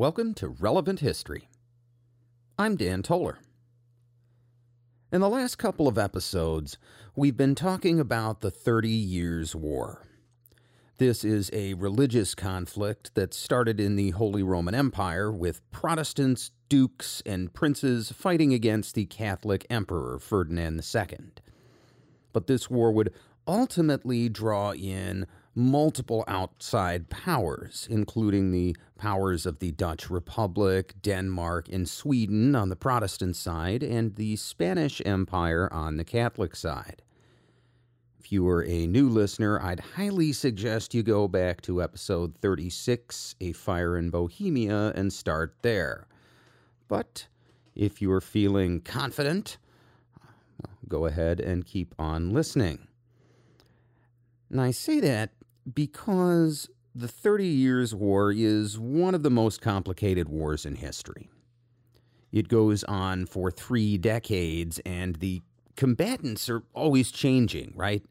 welcome to Relevant History. I'm Dan Toller. In the last couple of episodes, we've been talking about the Thirty Years' War. This is a religious conflict that started in the Holy Roman Empire with Protestants, dukes, and princes fighting against the Catholic Emperor Ferdinand II. But this war would ultimately draw in multiple outside powers, including the powers of the Dutch Republic, Denmark, and Sweden on the Protestant side, and the Spanish Empire on the Catholic side. If you are a new listener, I'd highly suggest you go back to episode 36, A Fire in Bohemia, and start there. But if you are feeling confident, go ahead and keep on listening. And I say that because the Thirty Years' War is one of the most complicated wars in history. It goes on for three decades, and the combatants are always changing, right?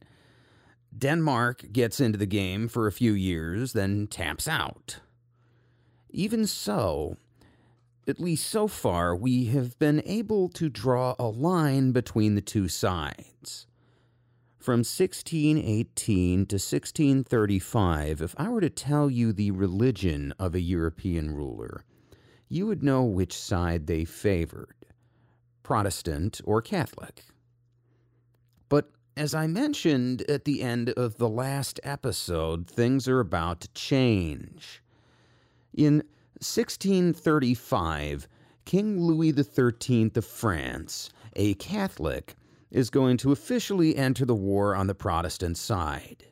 Denmark gets into the game for a few years, then taps out. Even so, at least so far, we have been able to draw a line between the two sides. From 1618 to 1635, if I were to tell you the religion of a European ruler, you would know which side they favored Protestant or Catholic. But as I mentioned at the end of the last episode, things are about to change. In 1635, King Louis XIII of France, a Catholic, is going to officially enter the war on the Protestant side.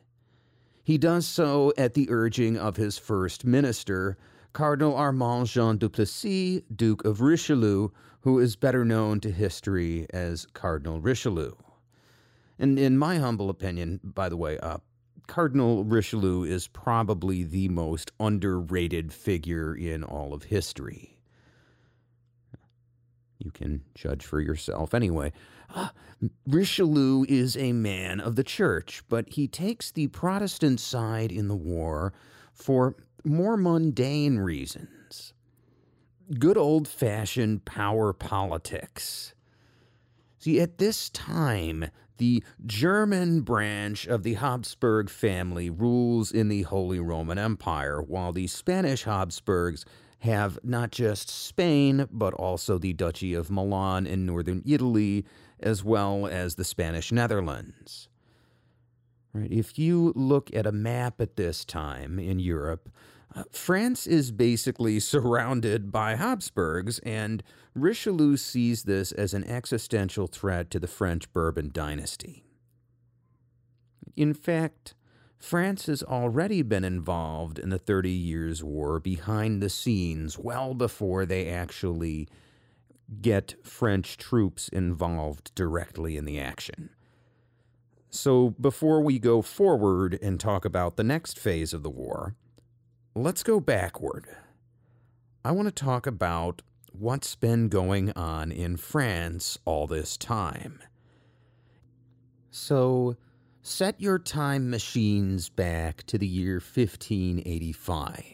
He does so at the urging of his first minister, Cardinal Armand Jean Duplessis, Duke of Richelieu, who is better known to history as Cardinal Richelieu. And in my humble opinion, by the way, uh, Cardinal Richelieu is probably the most underrated figure in all of history. You can judge for yourself anyway. Uh, Richelieu is a man of the church, but he takes the Protestant side in the war for more mundane reasons. Good old fashioned power politics. See, at this time, the German branch of the Habsburg family rules in the Holy Roman Empire, while the Spanish Habsburgs have not just Spain, but also the Duchy of Milan in northern Italy, as well as the Spanish Netherlands. Right, if you look at a map at this time in Europe, uh, France is basically surrounded by Habsburgs, and Richelieu sees this as an existential threat to the French Bourbon dynasty. In fact, France has already been involved in the Thirty Years' War behind the scenes, well before they actually get French troops involved directly in the action. So, before we go forward and talk about the next phase of the war, let's go backward. I want to talk about what's been going on in France all this time. So, set your time machines back to the year 1585.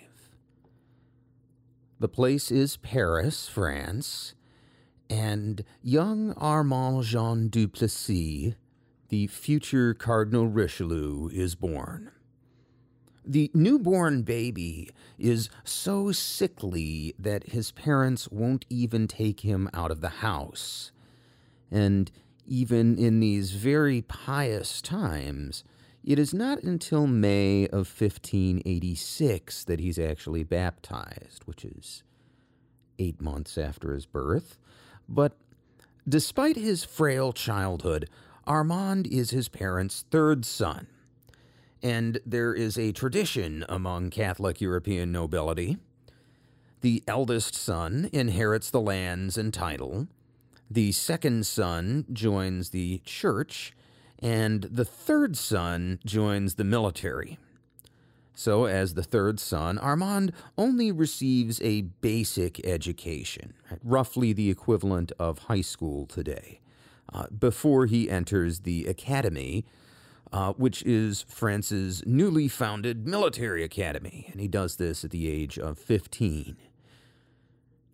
The place is Paris, France, and young Armand Jean Duplessis, the future Cardinal Richelieu, is born. The newborn baby is so sickly that his parents won't even take him out of the house. And even in these very pious times, it is not until May of 1586 that he's actually baptized, which is eight months after his birth. But despite his frail childhood, Armand is his parents' third son. And there is a tradition among Catholic European nobility. The eldest son inherits the lands and title. The second son joins the church, and the third son joins the military. So, as the third son, Armand only receives a basic education, roughly the equivalent of high school today, uh, before he enters the academy, uh, which is France's newly founded military academy, and he does this at the age of 15.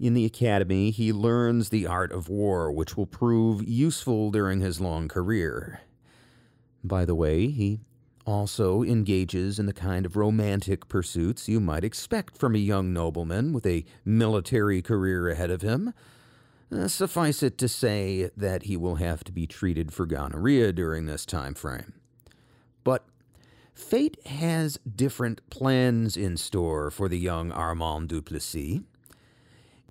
In the academy, he learns the art of war, which will prove useful during his long career. By the way, he also engages in the kind of romantic pursuits you might expect from a young nobleman with a military career ahead of him. Uh, suffice it to say that he will have to be treated for gonorrhea during this time frame. But fate has different plans in store for the young Armand Duplessis.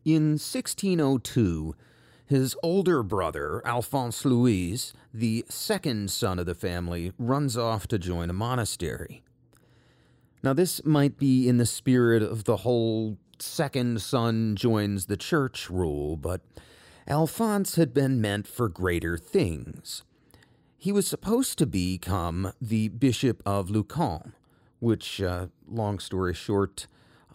In 1602, his older brother, Alphonse Louis, the second son of the family, runs off to join a monastery. Now, this might be in the spirit of the whole second son joins the church rule, but Alphonse had been meant for greater things. He was supposed to become the Bishop of Luçon, which, uh, long story short,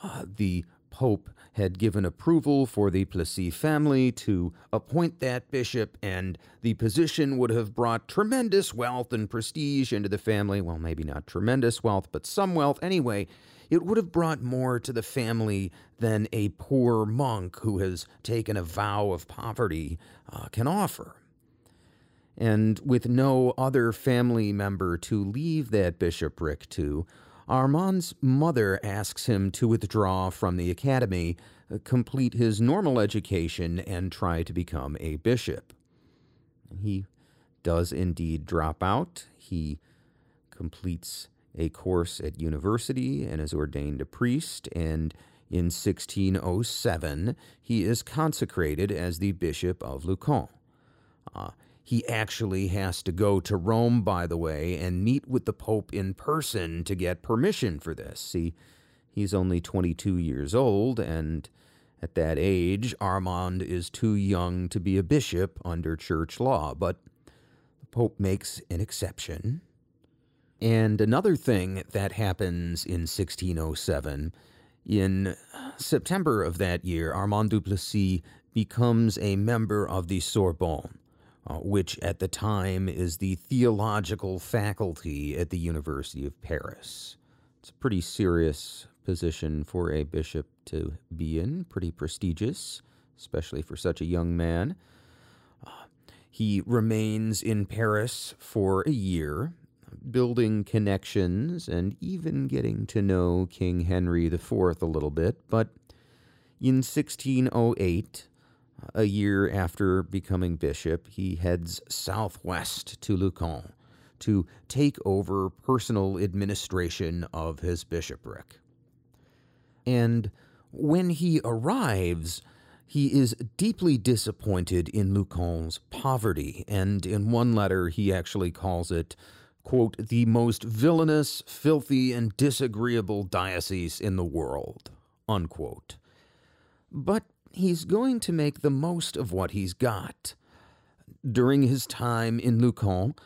uh, the Pope had given approval for the Plessis family to appoint that bishop, and the position would have brought tremendous wealth and prestige into the family. Well, maybe not tremendous wealth, but some wealth. Anyway, it would have brought more to the family than a poor monk who has taken a vow of poverty uh, can offer. And with no other family member to leave that bishopric to, Armand's mother asks him to withdraw from the academy, uh, complete his normal education, and try to become a bishop. He does indeed drop out. He completes a course at university and is ordained a priest, and in 1607 he is consecrated as the Bishop of Luçon. Uh, he actually has to go to Rome, by the way, and meet with the Pope in person to get permission for this. See, he's only 22 years old, and at that age, Armand is too young to be a bishop under church law, but the Pope makes an exception. And another thing that happens in 1607, in September of that year, Armand Duplessis becomes a member of the Sorbonne uh, which at the time is the theological faculty at the University of Paris. It's a pretty serious position for a bishop to be in, pretty prestigious, especially for such a young man. Uh, he remains in Paris for a year, building connections and even getting to know King Henry IV a little bit, but in 1608, a year after becoming bishop, he heads southwest to Luçon to take over personal administration of his bishopric. And when he arrives, he is deeply disappointed in Luçon's poverty, and in one letter he actually calls it, quote, the most villainous, filthy, and disagreeable diocese in the world, unquote. But he's going to make the most of what he's got. During his time in Luçon,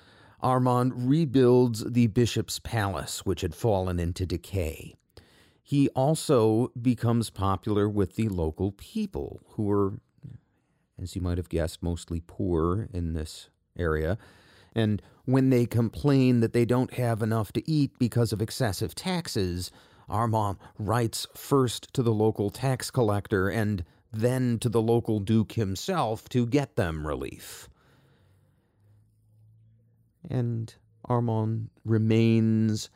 Armand rebuilds the bishop's palace, which had fallen into decay. He also becomes popular with the local people, who are, as you might have guessed, mostly poor in this area. And when they complain that they don't have enough to eat because of excessive taxes, Armand writes first to the local tax collector and then to the local duke himself to get them relief. And Armand remains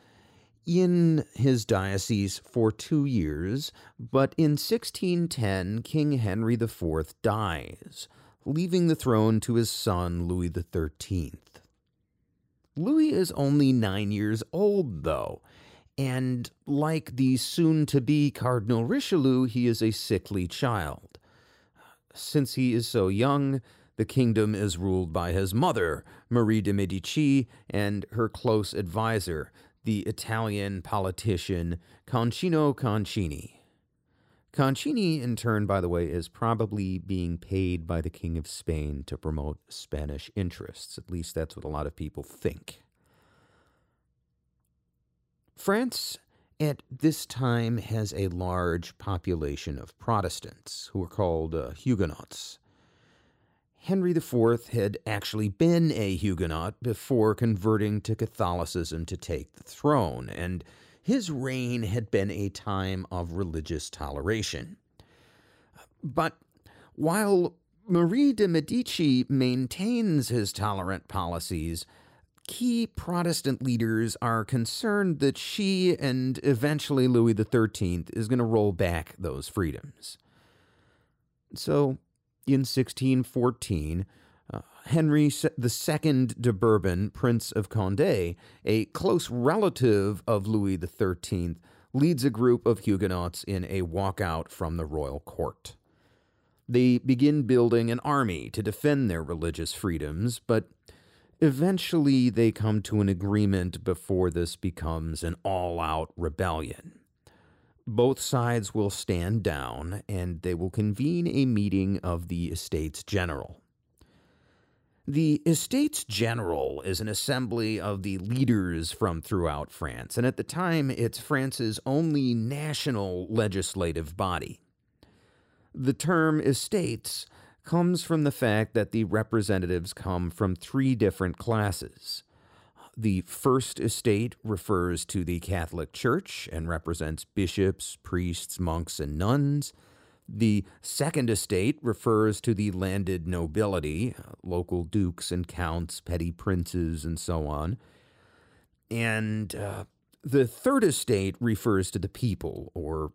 in his diocese for two years, but in 1610 King Henry IV dies, leaving the throne to his son Louis XIII. Louis is only nine years old, though, and like the soon to be Cardinal Richelieu, he is a sickly child. Since he is so young, the kingdom is ruled by his mother, Marie de' Medici, and her close adviser, the Italian politician Concino Concini. Concini, in turn, by the way, is probably being paid by the King of Spain to promote Spanish interests. At least that's what a lot of people think. France at this time has a large population of Protestants who are called uh, Huguenots. Henry IV had actually been a Huguenot before converting to Catholicism to take the throne, and his reign had been a time of religious toleration. But while Marie de' Medici maintains his tolerant policies, key Protestant leaders are concerned that she and eventually Louis XIII is going to roll back those freedoms. So, in 1614, uh, Henry II de Bourbon, Prince of Condé, a close relative of Louis XIII, leads a group of Huguenots in a walkout from the royal court. They begin building an army to defend their religious freedoms, but eventually they come to an agreement before this becomes an all out rebellion. Both sides will stand down and they will convene a meeting of the Estates General. The Estates General is an assembly of the leaders from throughout France, and at the time it's France's only national legislative body. The term estates comes from the fact that the representatives come from three different classes. The first estate refers to the Catholic Church and represents bishops, priests, monks, and nuns. The second estate refers to the landed nobility, local dukes and counts, petty princes, and so on. And uh, the third estate refers to the people, or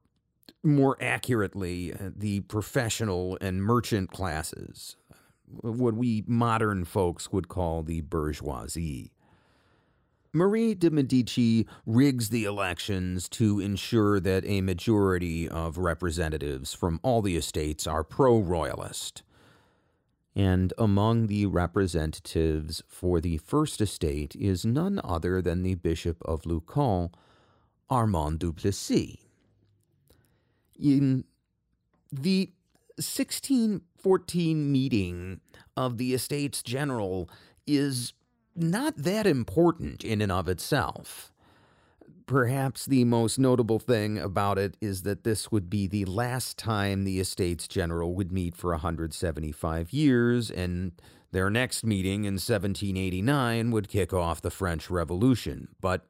more accurately, uh, the professional and merchant classes, what we modern folks would call the bourgeoisie. Marie de' Medici rigs the elections to ensure that a majority of representatives from all the estates are pro royalist. And among the representatives for the First Estate is none other than the Bishop of Luçon, Armand Duplessis. In the 1614 meeting of the Estates General is not that important in and of itself. Perhaps the most notable thing about it is that this would be the last time the Estates General would meet for 175 years, and their next meeting in 1789 would kick off the French Revolution. But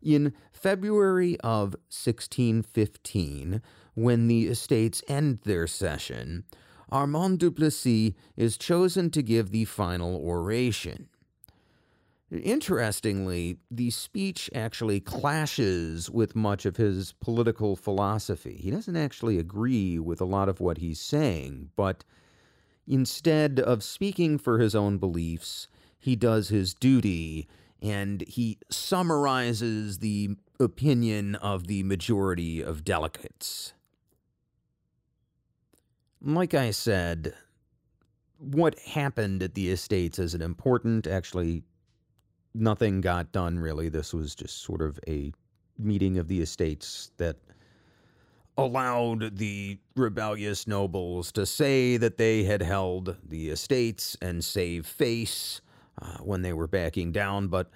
in February of 1615, when the estates end their session, Armand Duplessis is chosen to give the final oration. Interestingly, the speech actually clashes with much of his political philosophy. He doesn't actually agree with a lot of what he's saying, but instead of speaking for his own beliefs, he does his duty and he summarizes the opinion of the majority of delegates. Like I said, what happened at the estates isn't important. Actually, nothing got done really. This was just sort of a meeting of the estates that allowed the rebellious nobles to say that they had held the estates and save face uh, when they were backing down. But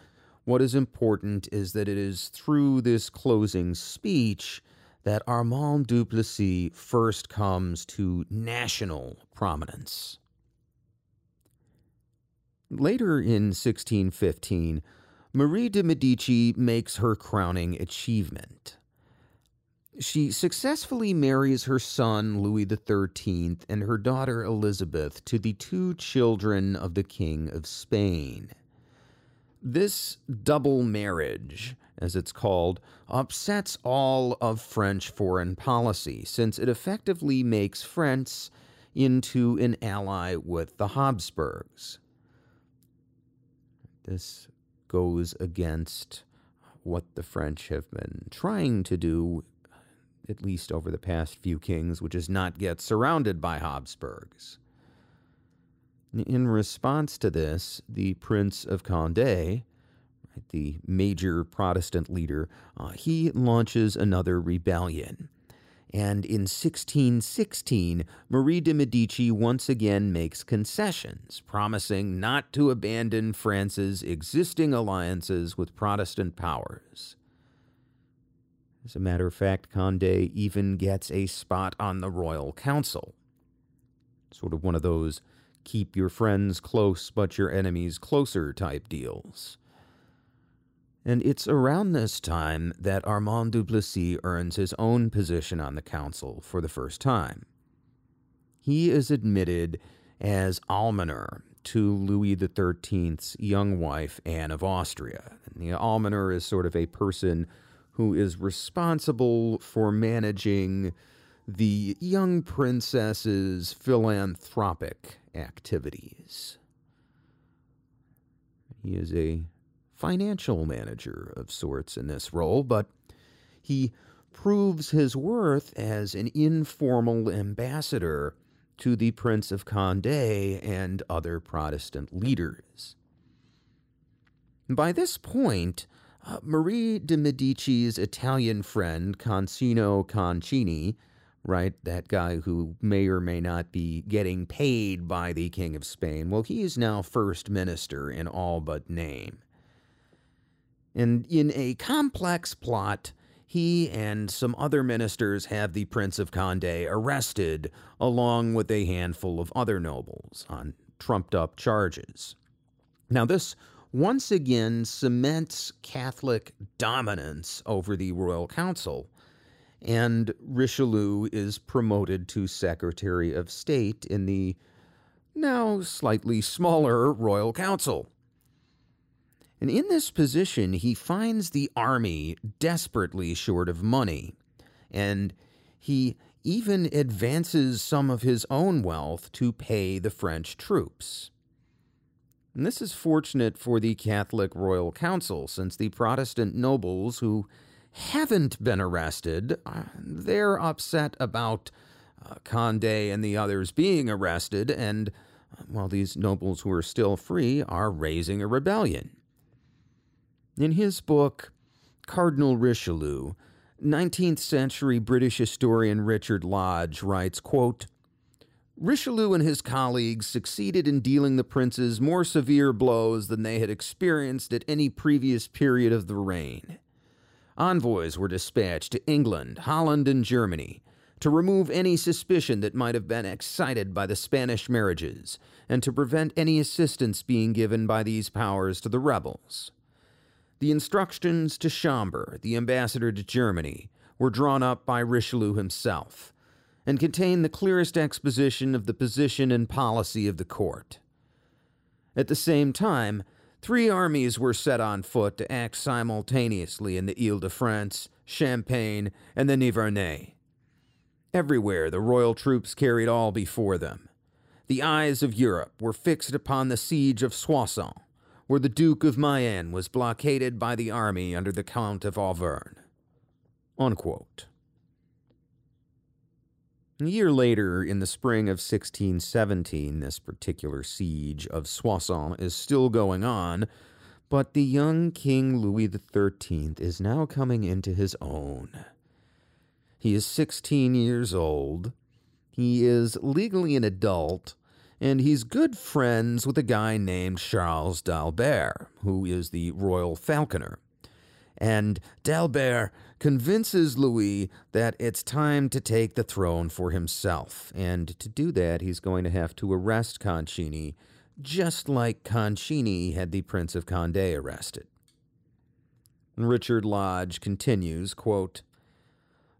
what is important is that it is through this closing speech that Armand Duplessis first comes to national prominence. Later in 1615, Marie de' Medici makes her crowning achievement. She successfully marries her son Louis XIII and her daughter Elizabeth to the two children of the King of Spain. This double marriage, as it's called, upsets all of French foreign policy, since it effectively makes France into an ally with the Habsburgs. This goes against what the French have been trying to do, at least over the past few kings, which is not get surrounded by Habsburgs. In response to this, the Prince of Condé, the major Protestant leader, uh, he launches another rebellion and in 1616, Marie de' Medici once again makes concessions, promising not to abandon France's existing alliances with Protestant powers. As a matter of fact, Condé even gets a spot on the Royal Council. Sort of one of those keep your friends close but your enemies closer type deals. And it's around this time that Armand Duplessis earns his own position on the council for the first time. he is admitted as almoner to Louis XIII's young wife, Anne of Austria. And the almoner is sort of a person who is responsible for managing the young princess's philanthropic activities. He is a financial manager of sorts in this role, but he proves his worth as an informal ambassador to the Prince of Condé and other Protestant leaders. By this point, uh, Marie de' Medici's Italian friend, Concino Concini, right, that guy who may or may not be getting paid by the King of Spain, well, he is now first minister in all but name. And in a complex plot, he and some other ministers have the Prince of Condé arrested, along with a handful of other nobles, on trumped up charges. Now, this once again cements Catholic dominance over the royal council, and Richelieu is promoted to Secretary of State in the now slightly smaller royal council. And in this position, he finds the army desperately short of money, and he even advances some of his own wealth to pay the French troops. And this is fortunate for the Catholic Royal Council, since the Protestant nobles who haven't been arrested, they're upset about uh, Condé and the others being arrested, and while these nobles who are still free are raising a rebellion. In his book, Cardinal Richelieu, 19th century British historian Richard Lodge writes, quote, Richelieu and his colleagues succeeded in dealing the princes more severe blows than they had experienced at any previous period of the reign. Envoys were dispatched to England, Holland, and Germany to remove any suspicion that might have been excited by the Spanish marriages and to prevent any assistance being given by these powers to the rebels. The instructions to Schomberg, the ambassador to Germany, were drawn up by Richelieu himself and contain the clearest exposition of the position and policy of the court. At the same time, three armies were set on foot to act simultaneously in the Ile de France, Champagne, and the Nivernais. Everywhere the royal troops carried all before them. The eyes of Europe were fixed upon the siege of Soissons, where the Duke of Mayenne was blockaded by the army under the Count of Auvergne. Unquote. A year later, in the spring of 1617, this particular siege of Soissons is still going on, but the young King Louis XIII is now coming into his own. He is 16 years old. He is legally an adult, and he's good friends with a guy named Charles d'Albert, who is the royal falconer. And d'Albert convinces Louis that it's time to take the throne for himself, and to do that, he's going to have to arrest Concini, just like Concini had the Prince of Condé arrested. Richard Lodge continues, quote,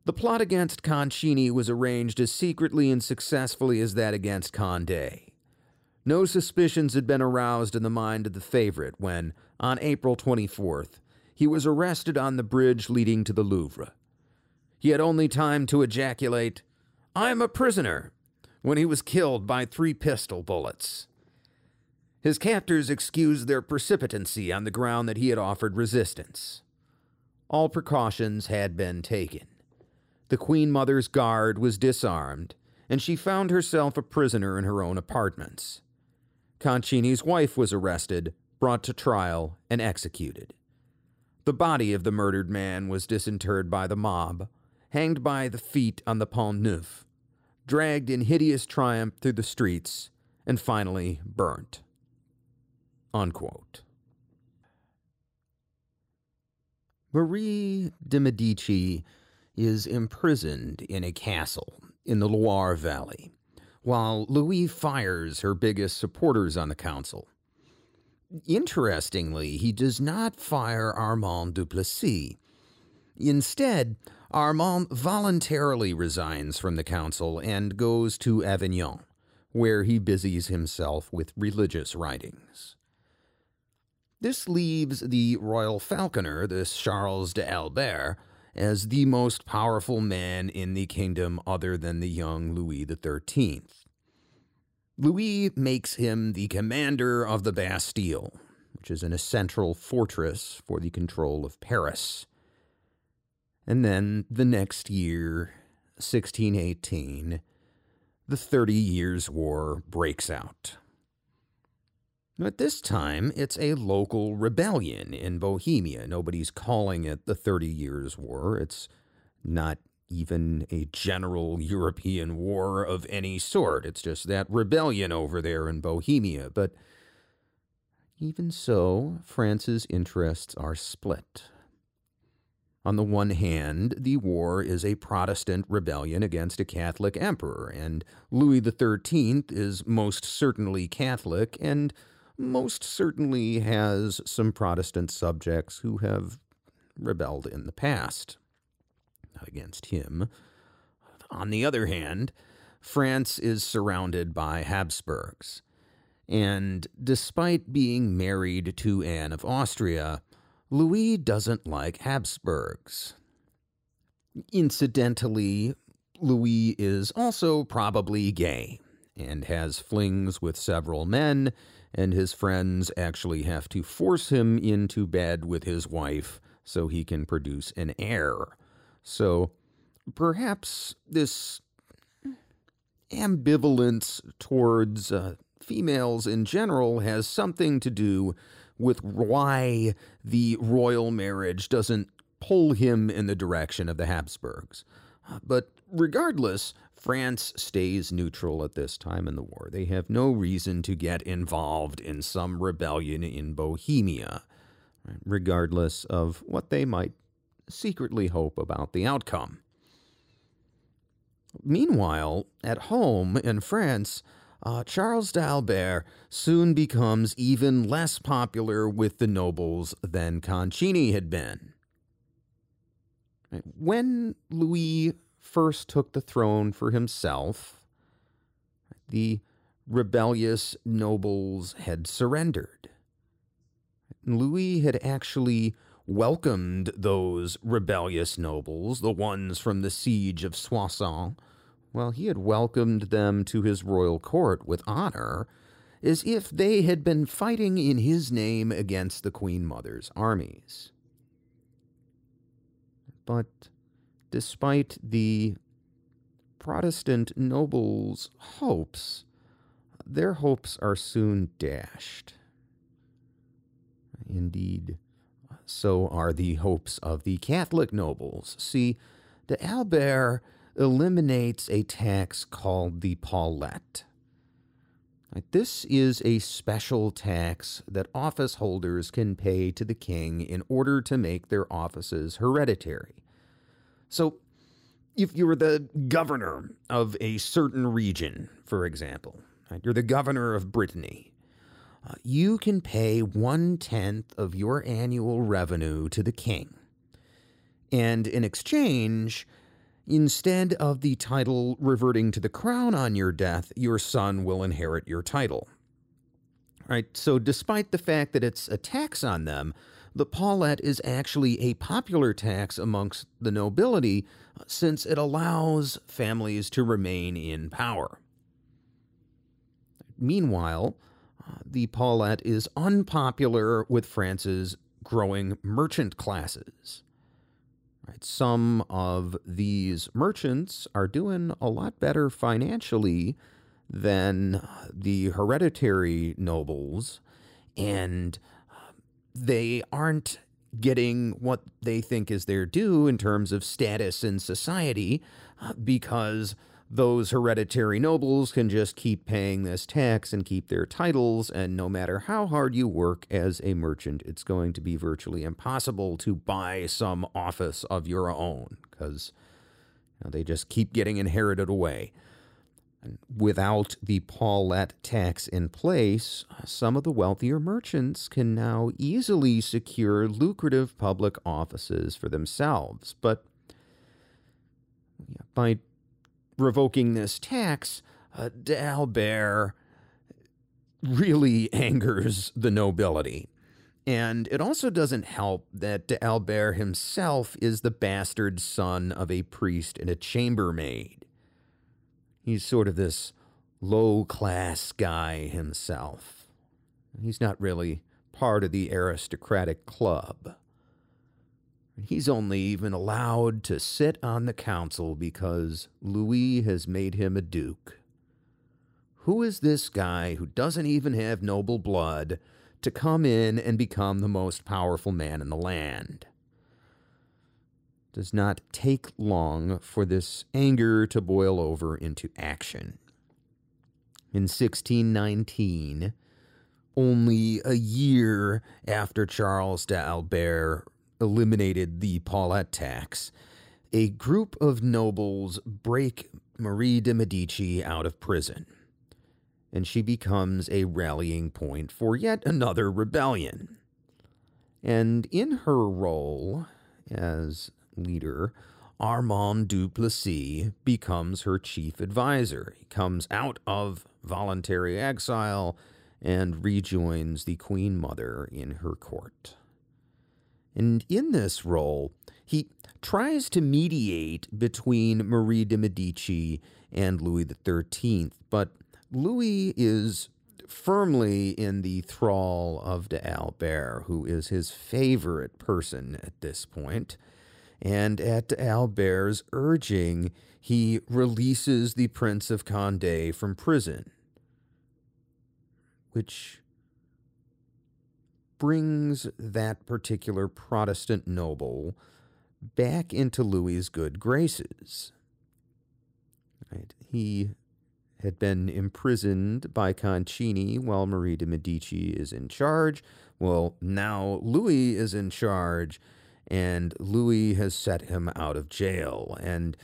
the plot against Concini was arranged as secretly and successfully as that against Condé. No suspicions had been aroused in the mind of the favorite when, on April 24th, he was arrested on the bridge leading to the Louvre. He had only time to ejaculate, I am a prisoner, when he was killed by three pistol bullets. His captors excused their precipitancy on the ground that he had offered resistance. All precautions had been taken. The Queen Mother's guard was disarmed, and she found herself a prisoner in her own apartments. Concini's wife was arrested, brought to trial, and executed. The body of the murdered man was disinterred by the mob, hanged by the feet on the Pont Neuf, dragged in hideous triumph through the streets, and finally burnt. Unquote. Marie de' Medici is imprisoned in a castle in the Loire Valley, while Louis fires her biggest supporters on the council. Interestingly, he does not fire Armand Duplessis. Instead, Armand voluntarily resigns from the council and goes to Avignon, where he busies himself with religious writings. This leaves the royal falconer, this Charles de as the most powerful man in the kingdom other than the young Louis XIII. Louis makes him the commander of the Bastille, which is an essential fortress for the control of Paris. And then the next year, 1618, the Thirty Years' War breaks out. At this time, it's a local rebellion in Bohemia. Nobody's calling it the Thirty Years' War. It's not even a general European war of any sort. It's just that rebellion over there in Bohemia. But even so, France's interests are split. On the one hand, the war is a Protestant rebellion against a Catholic emperor, and Louis XIII is most certainly Catholic and most certainly has some Protestant subjects who have rebelled in the past against him. On the other hand, France is surrounded by Habsburgs. And despite being married to Anne of Austria, Louis doesn't like Habsburgs. Incidentally, Louis is also probably gay and has flings with several men and his friends actually have to force him into bed with his wife so he can produce an heir. So perhaps this ambivalence towards uh, females in general has something to do with why the royal marriage doesn't pull him in the direction of the Habsburgs. But regardless, France stays neutral at this time in the war. They have no reason to get involved in some rebellion in Bohemia, regardless of what they might secretly hope about the outcome. Meanwhile, at home in France, uh, Charles d'Albert soon becomes even less popular with the nobles than Concini had been. When Louis first took the throne for himself, the rebellious nobles had surrendered. Louis had actually welcomed those rebellious nobles, the ones from the siege of Soissons. Well, he had welcomed them to his royal court with honor, as if they had been fighting in his name against the Queen Mother's armies. But despite the Protestant nobles' hopes, their hopes are soon dashed. Indeed, so are the hopes of the Catholic nobles. See, d'Albert eliminates a tax called the paulette. This is a special tax that office holders can pay to the king in order to make their offices hereditary. So, if you're the governor of a certain region, for example, you're the governor of Brittany, uh, you can pay one tenth of your annual revenue to the king. And in exchange, instead of the title reverting to the crown on your death, your son will inherit your title. Right? So, despite the fact that it's a tax on them, the paulette is actually a popular tax amongst the nobility since it allows families to remain in power. Meanwhile, uh, the paulette is unpopular with France's growing merchant classes. Right, some of these merchants are doing a lot better financially than the hereditary nobles, and they aren't getting what they think is their due in terms of status in society uh, because those hereditary nobles can just keep paying this tax and keep their titles, and no matter how hard you work as a merchant, it's going to be virtually impossible to buy some office of your own because you know, they just keep getting inherited away. Without the Paulette tax in place, some of the wealthier merchants can now easily secure lucrative public offices for themselves. But by revoking this tax, uh, D'Albert really angers the nobility. And it also doesn't help that D'Albert himself is the bastard son of a priest and a chambermaid. He's sort of this low class guy himself. He's not really part of the aristocratic club. He's only even allowed to sit on the council because Louis has made him a duke. Who is this guy who doesn't even have noble blood to come in and become the most powerful man in the land? Does not take long for this anger to boil over into action. In 1619, only a year after Charles d'Albert eliminated the Paulette tax, a group of nobles break Marie de' Medici out of prison, and she becomes a rallying point for yet another rebellion. And in her role as leader, Armand Duplessis becomes her chief advisor. He comes out of voluntary exile and rejoins the Queen Mother in her court. And in this role, he tries to mediate between Marie de' Medici and Louis XIII, but Louis is firmly in the thrall of d'Albert, who is his favorite person at this point. And at d'Albert's urging, he releases the Prince of Condé from prison, which brings that particular Protestant noble back into Louis's good graces. Right? He had been imprisoned by Concini while Marie de' Medici is in charge. Well, now Louis is in charge, and Louis has set him out of jail. And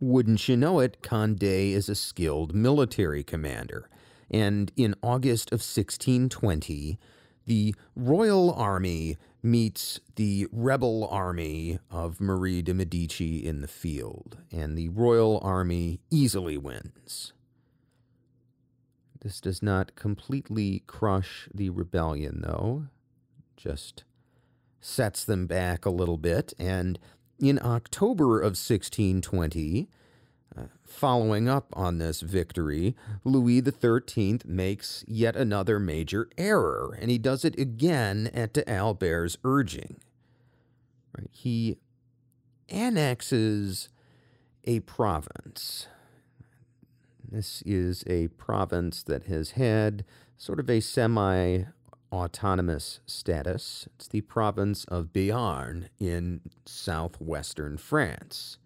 wouldn't you know it, Condé is a skilled military commander. And in August of 1620, the royal army meets the rebel army of Marie de' Medici in the field, and the royal army easily wins. This does not completely crush the rebellion, though, just sets them back a little bit. And in October of 1620, following up on this victory, Louis XIII makes yet another major error, and he does it again at d'Albert's urging. Right? He annexes a province. This is a province that has had sort of a semi autonomous status. It's the province of Béarn in southwestern France.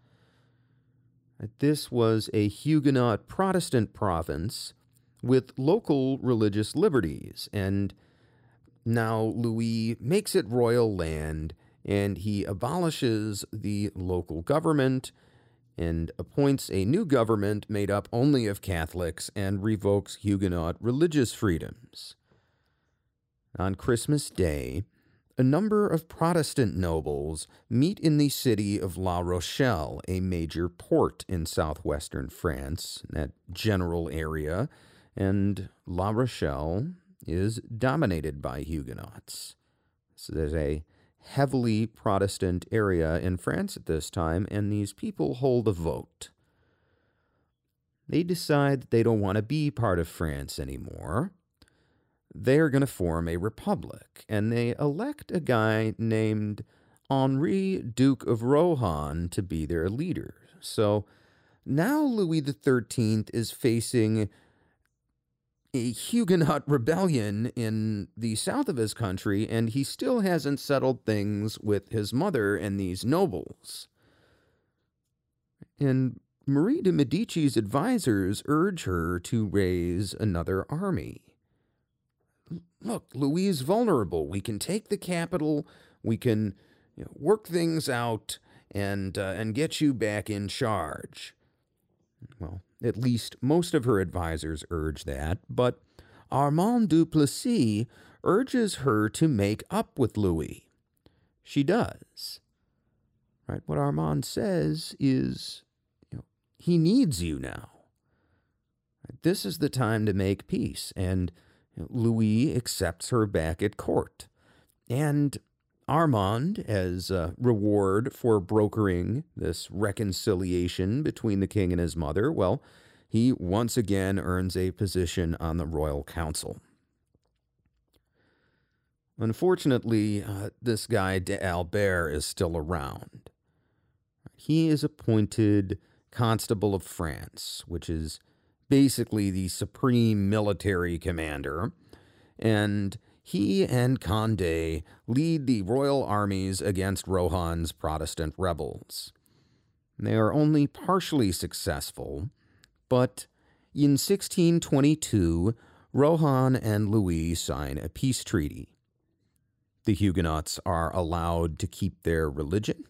This was a Huguenot Protestant province with local religious liberties, and now Louis makes it royal land and he abolishes the local government and appoints a new government made up only of Catholics and revokes Huguenot religious freedoms. On Christmas Day, a number of Protestant nobles meet in the city of La Rochelle, a major port in southwestern France, that general area, and La Rochelle is dominated by Huguenots. So there's a heavily Protestant area in France at this time, and these people hold a vote. They decide that they don't want to be part of France anymore they're going to form a republic, and they elect a guy named Henri, Duke of Rohan, to be their leader. So now Louis XIII is facing a Huguenot rebellion in the south of his country, and he still hasn't settled things with his mother and these nobles. And Marie de' Medici's advisors urge her to raise another army look, Louis is vulnerable. We can take the capital. We can you know, work things out and uh, and get you back in charge. Well, At least most of her advisors urge that, but Armand Duplessis urges her to make up with Louis. She does. Right? What Armand says is, you know, he needs you now. This is the time to make peace, and Louis accepts her back at court. And Armand, as a reward for brokering this reconciliation between the king and his mother, well, he once again earns a position on the royal council. Unfortunately, uh, this guy d'Albert is still around. He is appointed Constable of France, which is basically the supreme military commander, and he and Condé lead the royal armies against Rohan's Protestant rebels. They are only partially successful, but in 1622, Rohan and Louis sign a peace treaty. The Huguenots are allowed to keep their religion,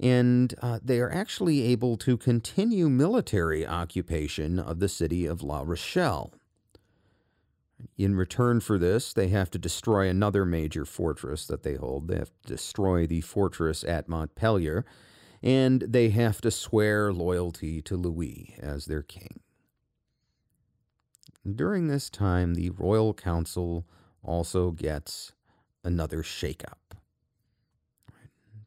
and uh, they are actually able to continue military occupation of the city of La Rochelle. In return for this, they have to destroy another major fortress that they hold. They have to destroy the fortress at Montpellier, and they have to swear loyalty to Louis as their king. During this time, the royal council also gets another shakeup.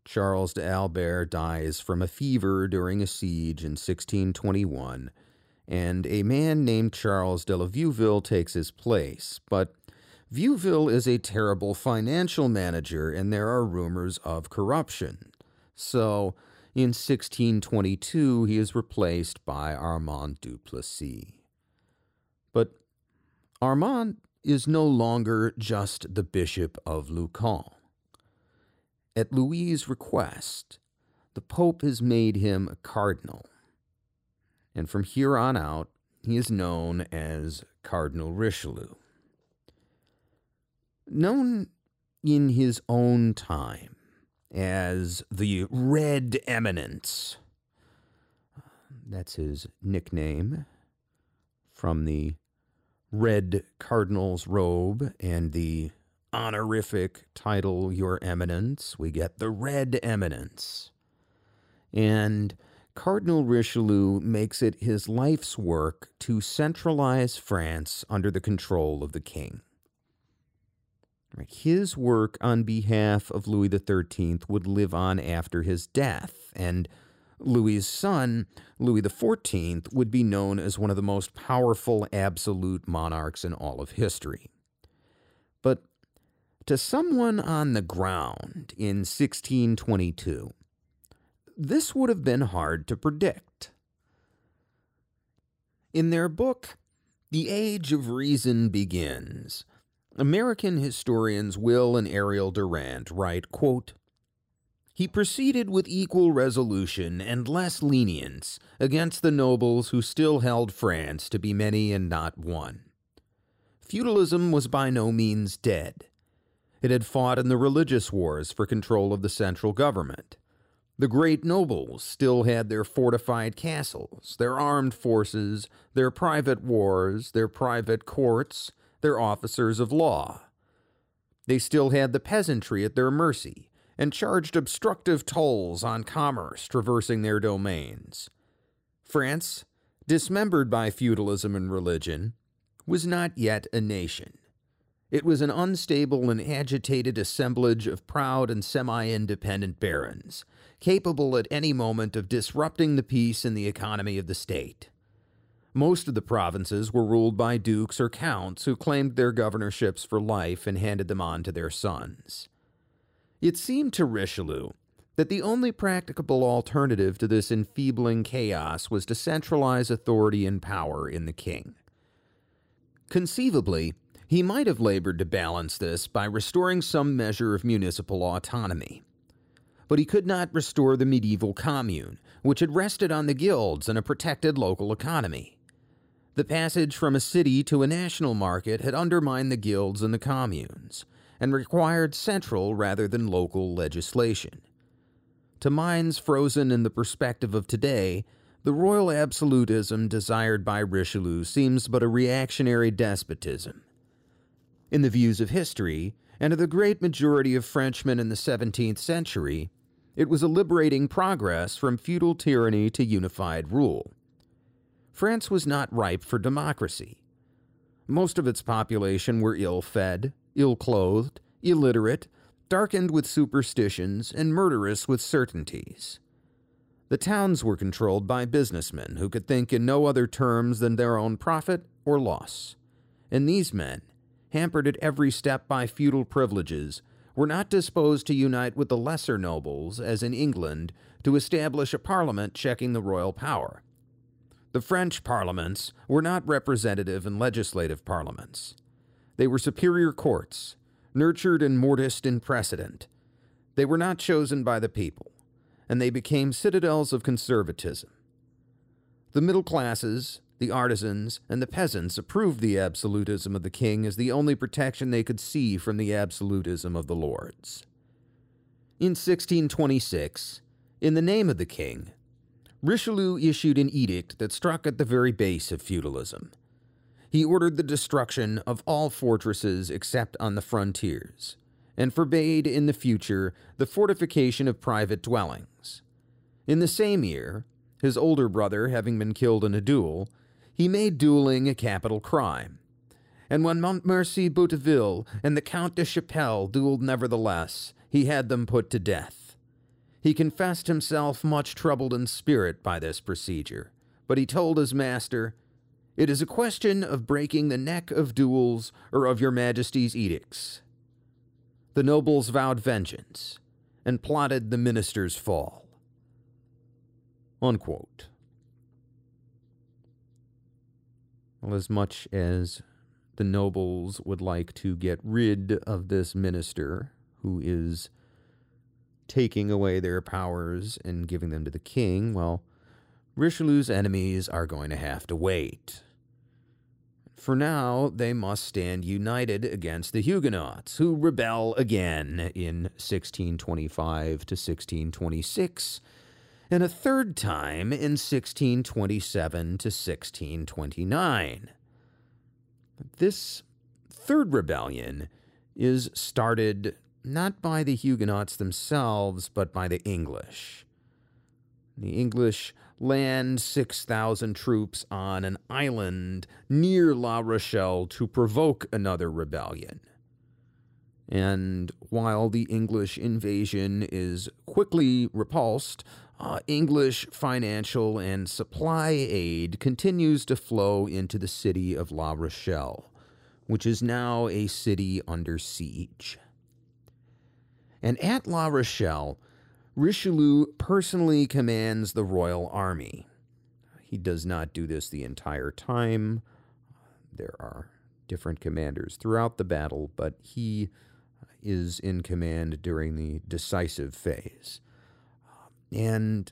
Charles d'Albert dies from a fever during a siege in 1621 and a man named Charles de la Vieuville takes his place. But Vieuville is a terrible financial manager, and there are rumors of corruption. So, in 1622, he is replaced by Armand Duplessis. But Armand is no longer just the Bishop of Luçon. At Louis's request, the Pope has made him a cardinal and from here on out, he is known as Cardinal Richelieu. Known in his own time as the Red Eminence, that's his nickname from the red cardinal's robe and the honorific title, Your Eminence. We get the Red Eminence. And Cardinal Richelieu makes it his life's work to centralize France under the control of the king. His work on behalf of Louis XIII would live on after his death, and Louis's son, Louis XIV, would be known as one of the most powerful absolute monarchs in all of history. To someone on the ground in 1622, this would have been hard to predict. In their book, The Age of Reason Begins, American historians Will and Ariel Durant write, quote, he proceeded with equal resolution and less lenience against the nobles who still held France to be many and not one. Feudalism was by no means dead. It had fought in the religious wars for control of the central government. The great nobles still had their fortified castles, their armed forces, their private wars, their private courts, their officers of law. They still had the peasantry at their mercy and charged obstructive tolls on commerce traversing their domains. France, dismembered by feudalism and religion, was not yet a nation. It was an unstable and agitated assemblage of proud and semi independent barons capable at any moment of disrupting the peace and the economy of the state. Most of the provinces were ruled by dukes or counts who claimed their governorships for life and handed them on to their sons. It seemed to Richelieu that the only practicable alternative to this enfeebling chaos was to centralize authority and power in the king. Conceivably, he might have labored to balance this by restoring some measure of municipal autonomy but he could not restore the medieval commune, which had rested on the guilds and a protected local economy. The passage from a city to a national market had undermined the guilds and the communes, and required central rather than local legislation. To minds frozen in the perspective of today, the royal absolutism desired by Richelieu seems but a reactionary despotism. In the views of history, and of the great majority of Frenchmen in the 17th century, it was a liberating progress from feudal tyranny to unified rule. France was not ripe for democracy. Most of its population were ill fed, ill clothed, illiterate, darkened with superstitions, and murderous with certainties. The towns were controlled by businessmen who could think in no other terms than their own profit or loss. And these men, hampered at every step by feudal privileges, were not disposed to unite with the lesser nobles, as in England, to establish a parliament checking the royal power. The French parliaments were not representative and legislative parliaments. They were superior courts, nurtured and mortised in precedent. They were not chosen by the people, and they became citadels of conservatism. The middle classes, the artisans, and the peasants approved the absolutism of the king as the only protection they could see from the absolutism of the lords. In 1626, in the name of the king, Richelieu issued an edict that struck at the very base of feudalism he ordered the destruction of all fortresses except on the frontiers, and forbade in the future the fortification of private dwellings. In the same year, his older brother having been killed in a duel, he made dueling a capital crime. And when Montmorency Bouteville and the Count de Chapelle dueled nevertheless, he had them put to death. He confessed himself much troubled in spirit by this procedure, but he told his master, it is a question of breaking the neck of duels or of your majesty's edicts. The nobles vowed vengeance and plotted the minister's fall. Unquote. Well, as much as the nobles would like to get rid of this minister who is taking away their powers and giving them to the king, well, Richelieu's enemies are going to have to wait. For now, they must stand united against the Huguenots, who rebel again in 1625 to 1626, and a third time in 1627 to 1629. This third rebellion is started not by the Huguenots themselves, but by the English. The English land 6,000 troops on an island near La Rochelle to provoke another rebellion. And while the English invasion is quickly repulsed, uh, English financial and supply aid continues to flow into the city of La Rochelle, which is now a city under siege. And at La Rochelle, Richelieu personally commands the royal army. He does not do this the entire time. There are different commanders throughout the battle, but he is in command during the decisive phase. And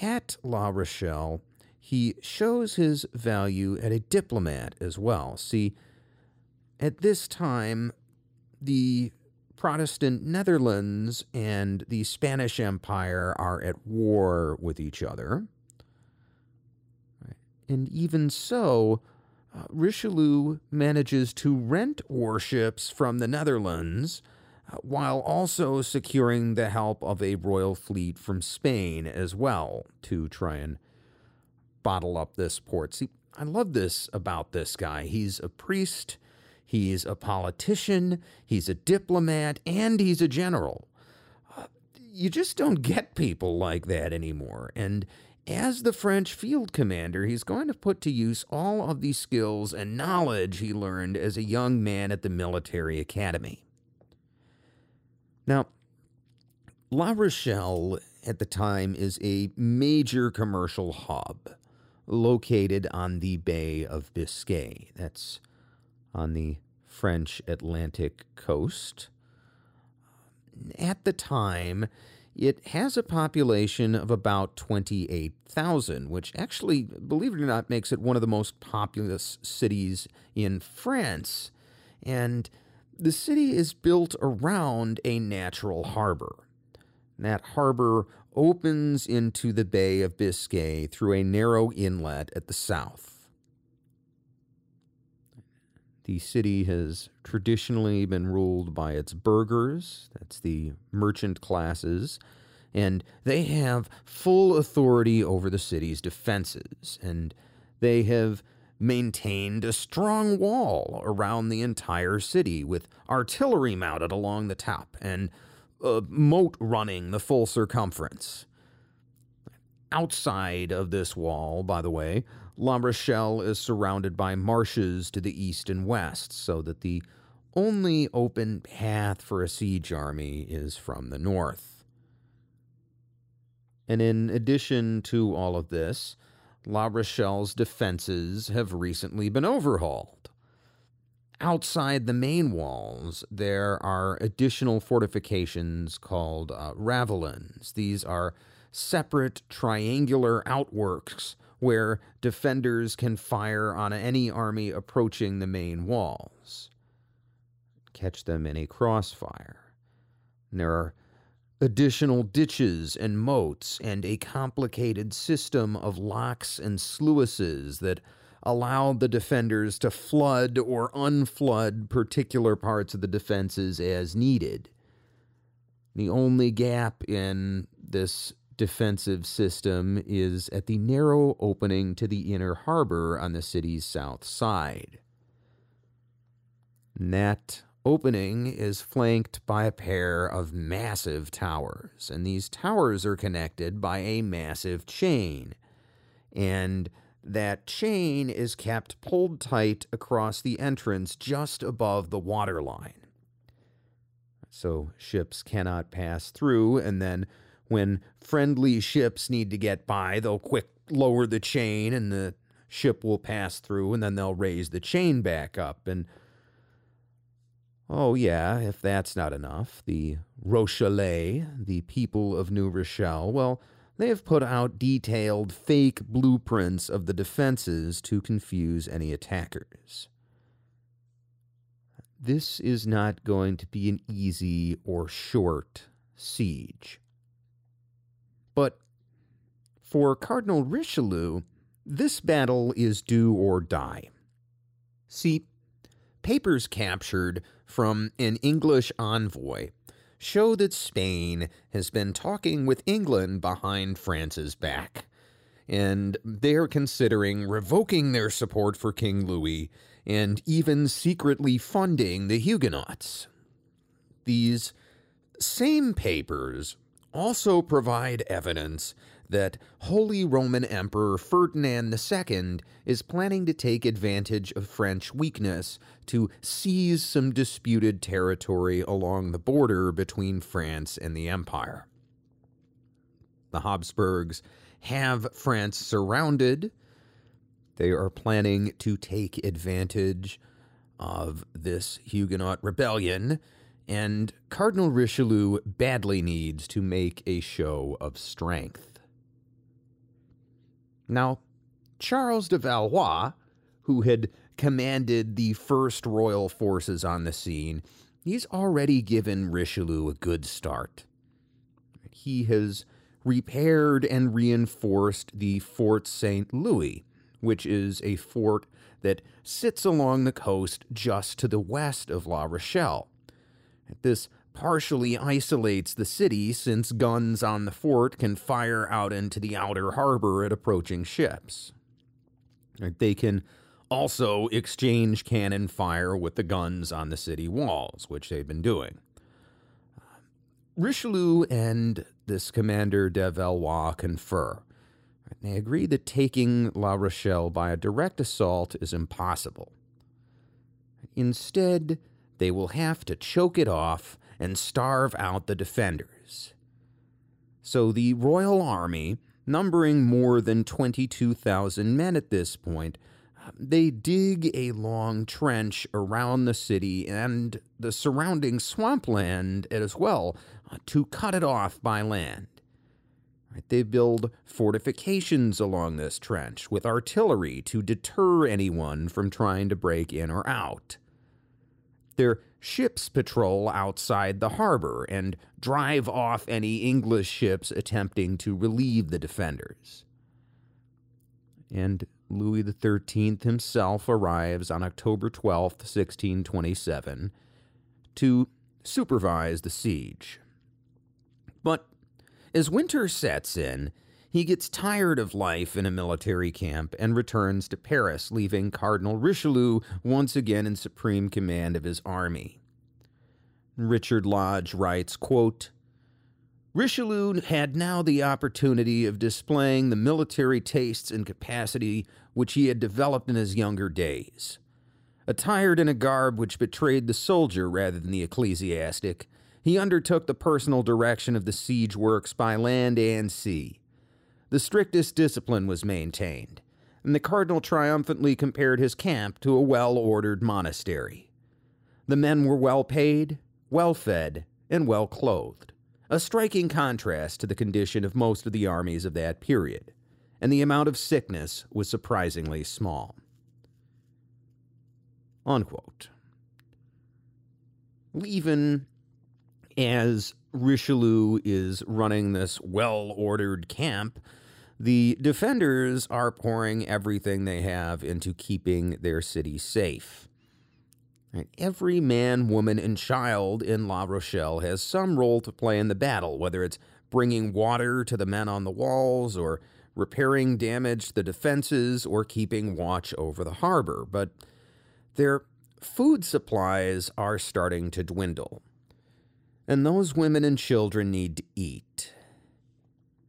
at La Rochelle, he shows his value at a diplomat as well. See, at this time, the Protestant Netherlands and the Spanish Empire are at war with each other. And even so, uh, Richelieu manages to rent warships from the Netherlands while also securing the help of a royal fleet from Spain as well to try and bottle up this port. See, I love this about this guy. He's a priest He's a politician, he's a diplomat, and he's a general. Uh, you just don't get people like that anymore. And as the French field commander, he's going to put to use all of the skills and knowledge he learned as a young man at the military academy. Now, La Rochelle at the time is a major commercial hub located on the Bay of Biscay. That's on the French Atlantic coast. At the time, it has a population of about 28,000, which actually, believe it or not, makes it one of the most populous cities in France. And the city is built around a natural harbor. That harbor opens into the Bay of Biscay through a narrow inlet at the south. The city has traditionally been ruled by its burghers, that's the merchant classes, and they have full authority over the city's defenses, and they have maintained a strong wall around the entire city with artillery mounted along the top and a moat running the full circumference. Outside of this wall, by the way, La Rochelle is surrounded by marshes to the east and west, so that the only open path for a siege army is from the north. And in addition to all of this, La Rochelle's defenses have recently been overhauled. Outside the main walls, there are additional fortifications called uh, ravelins. These are separate triangular outworks where defenders can fire on any army approaching the main walls, catch them in a crossfire. And there are additional ditches and moats, and a complicated system of locks and sluices that allowed the defenders to flood or unflood particular parts of the defenses as needed. The only gap in this defensive system is at the narrow opening to the inner harbor on the city's south side. that opening is flanked by a pair of massive towers, and these towers are connected by a massive chain. And that chain is kept pulled tight across the entrance just above the waterline. So ships cannot pass through, and then when friendly ships need to get by, they'll quick lower the chain and the ship will pass through, and then they'll raise the chain back up. And Oh, yeah, if that's not enough, the Rochellais, the people of New Rochelle, well, they have put out detailed fake blueprints of the defenses to confuse any attackers. This is not going to be an easy or short siege. But for Cardinal Richelieu, this battle is do or die. See, papers captured from an English envoy show that Spain has been talking with England behind France's back. And they're considering revoking their support for King Louis and even secretly funding the Huguenots. These same papers also provide evidence that Holy Roman Emperor Ferdinand II is planning to take advantage of French weakness to seize some disputed territory along the border between France and the Empire. The Habsburgs have France surrounded. They are planning to take advantage of this Huguenot rebellion, and Cardinal Richelieu badly needs to make a show of strength. Now, Charles de Valois, who had commanded the first royal forces on the scene, he's already given Richelieu a good start. He has repaired and reinforced the Fort St. Louis, which is a fort that sits along the coast just to the west of La Rochelle. This partially isolates the city since guns on the fort can fire out into the outer harbor at approaching ships. They can also exchange cannon fire with the guns on the city walls, which they've been doing. Uh, Richelieu and this commander de Valois confer. They agree that taking La Rochelle by a direct assault is impossible. Instead, they will have to choke it off and starve out the defenders. So the Royal Army, numbering more than 22,000 men at this point, they dig a long trench around the city and the surrounding swampland as well uh, to cut it off by land. They build fortifications along this trench with artillery to deter anyone from trying to break in or out. They're ships patrol outside the harbor and drive off any English ships attempting to relieve the defenders. And Louis XIII himself arrives on October 12, 1627, to supervise the siege. But as winter sets in, he gets tired of life in a military camp and returns to Paris, leaving Cardinal Richelieu once again in supreme command of his army. Richard Lodge writes, quote, Richelieu had now the opportunity of displaying the military tastes and capacity which he had developed in his younger days. Attired in a garb which betrayed the soldier rather than the ecclesiastic, he undertook the personal direction of the siege works by land and sea. The strictest discipline was maintained, and the cardinal triumphantly compared his camp to a well ordered monastery. The men were well paid, well fed, and well clothed, a striking contrast to the condition of most of the armies of that period, and the amount of sickness was surprisingly small. Unquote. Even as Richelieu is running this well ordered camp, the defenders are pouring everything they have into keeping their city safe. Every man, woman, and child in La Rochelle has some role to play in the battle, whether it's bringing water to the men on the walls, or repairing damage to the defenses, or keeping watch over the harbor. But their food supplies are starting to dwindle and those women and children need to eat.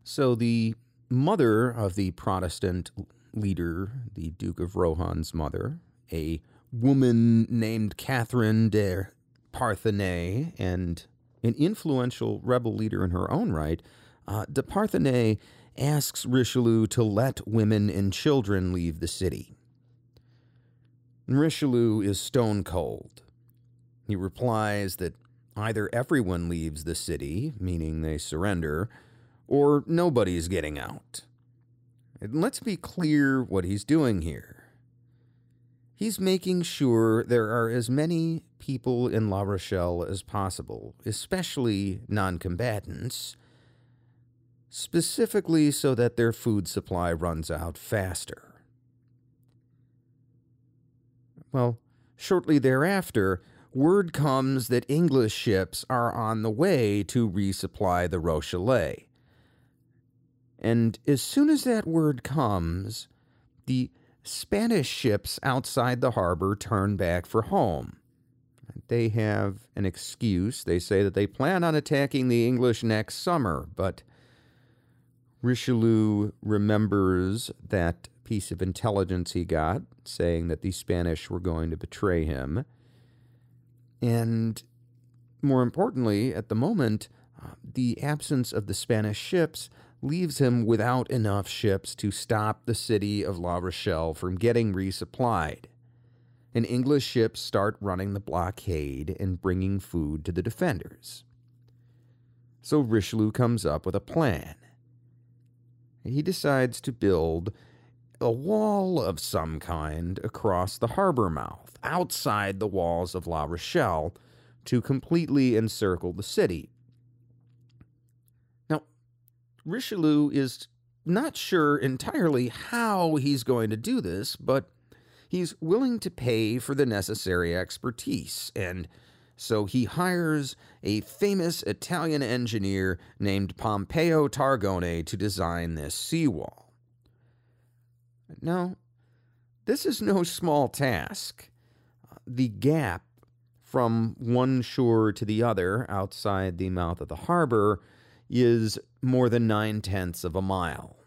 So the mother of the Protestant leader, the Duke of Rohan's mother, a woman named Catherine de Parthenay, and an influential rebel leader in her own right, uh, de Parthenay asks Richelieu to let women and children leave the city. Richelieu is stone cold. He replies that Either everyone leaves the city, meaning they surrender, or nobody's getting out. And let's be clear what he's doing here. He's making sure there are as many people in La Rochelle as possible, especially non combatants, specifically so that their food supply runs out faster. Well, shortly thereafter, word comes that English ships are on the way to resupply the Rochelle. And as soon as that word comes, the Spanish ships outside the harbor turn back for home. They have an excuse. They say that they plan on attacking the English next summer, but Richelieu remembers that piece of intelligence he got saying that the Spanish were going to betray him. And more importantly, at the moment, uh, the absence of the Spanish ships leaves him without enough ships to stop the city of La Rochelle from getting resupplied. And English ships start running the blockade and bringing food to the defenders. So Richelieu comes up with a plan. He decides to build a wall of some kind across the harbor mouth, outside the walls of La Rochelle, to completely encircle the city. Richelieu is not sure entirely how he's going to do this, but he's willing to pay for the necessary expertise, and so he hires a famous Italian engineer named Pompeo Targone to design this seawall. Now, this is no small task. The gap from one shore to the other outside the mouth of the harbor is more than nine tenths of a mile.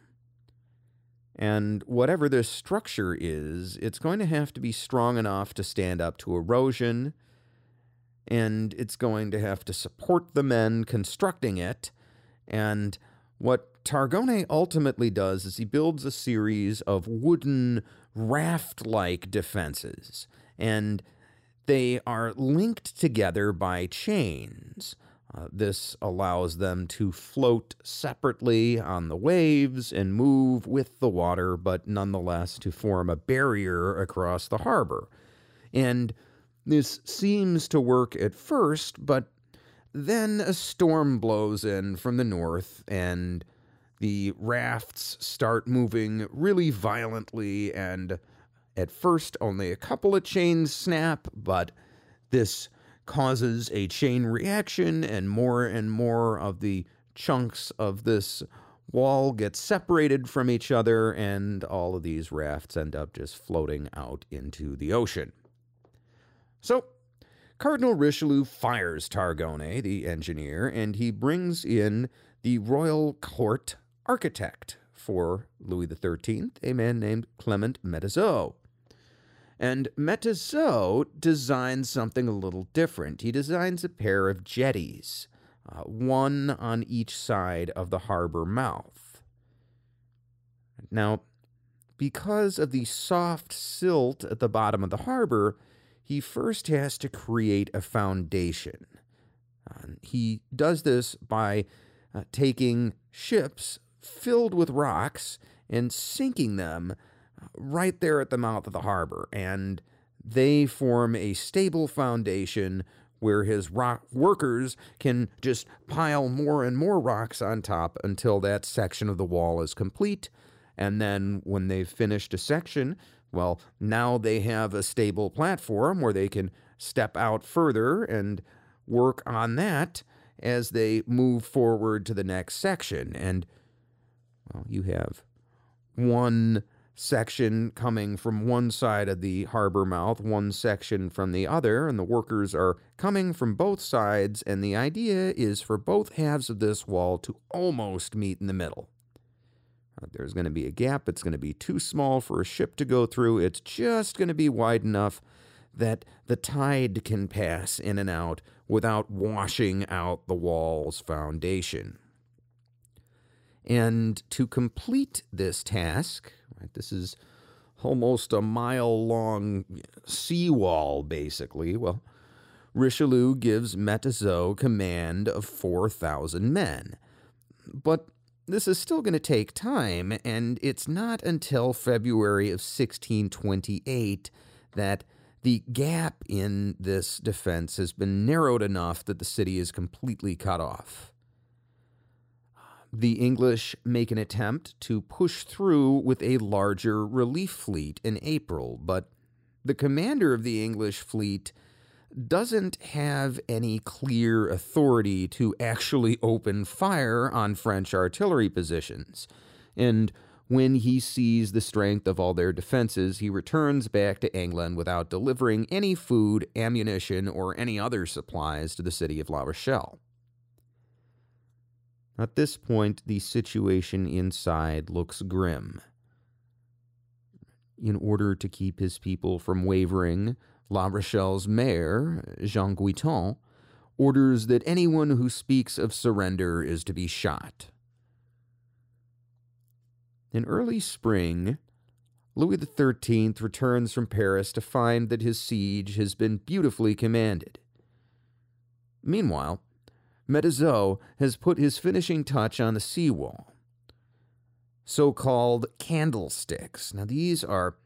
And whatever this structure is, it's going to have to be strong enough to stand up to erosion, and it's going to have to support the men constructing it. And what Targone ultimately does is he builds a series of wooden raft like defenses, and they are linked together by chains. Uh, this allows them to float separately on the waves and move with the water, but nonetheless to form a barrier across the harbor. And This seems to work at first, but then a storm blows in from the north and the rafts start moving really violently, and at first only a couple of chains snap, but this causes a chain reaction, and more and more of the chunks of this wall get separated from each other, and all of these rafts end up just floating out into the ocean. So, Cardinal Richelieu fires Targone, the engineer, and he brings in the royal court architect for Louis XIII, a man named Clement Métezeau. And Métezeau designs something a little different. He designs a pair of jetties, uh, one on each side of the harbor mouth. Now, because of the soft silt at the bottom of the harbor, he first has to create a foundation. Uh, he does this by uh, taking ships filled with rocks and sinking them right there at the mouth of the harbor, and they form a stable foundation where his rock workers can just pile more and more rocks on top until that section of the wall is complete. And then when they've finished a section, well, now they have a stable platform where they can step out further and work on that as they move forward to the next section. And well, you have one section coming from one side of the harbor mouth, one section from the other, and the workers are coming from both sides, and the idea is for both halves of this wall to almost meet in the middle. Uh, there's going to be a gap, it's going to be too small for a ship to go through, it's just going to be wide enough that the tide can pass in and out without washing out the wall's foundation. And to complete this task, right, this is almost a mile long seawall, basically. Well, Richelieu gives Métezeau command of 4,000 men. But this is still going to take time, and it's not until February of 1628 that the gap in this defense has been narrowed enough that the city is completely cut off the English make an attempt to push through with a larger relief fleet in April, but the commander of the English fleet doesn't have any clear authority to actually open fire on French artillery positions. And when he sees the strength of all their defenses, he returns back to England without delivering any food, ammunition, or any other supplies to the city of La Rochelle. At this point, the situation inside looks grim. In order to keep his people from wavering, La Rochelle's mayor, Jean Guiton, orders that anyone who speaks of surrender is to be shot. In early spring, Louis XIII returns from Paris to find that his siege has been beautifully commanded. Meanwhile, Métezeau has put his finishing touch on the seawall. So called candlesticks. Now, these are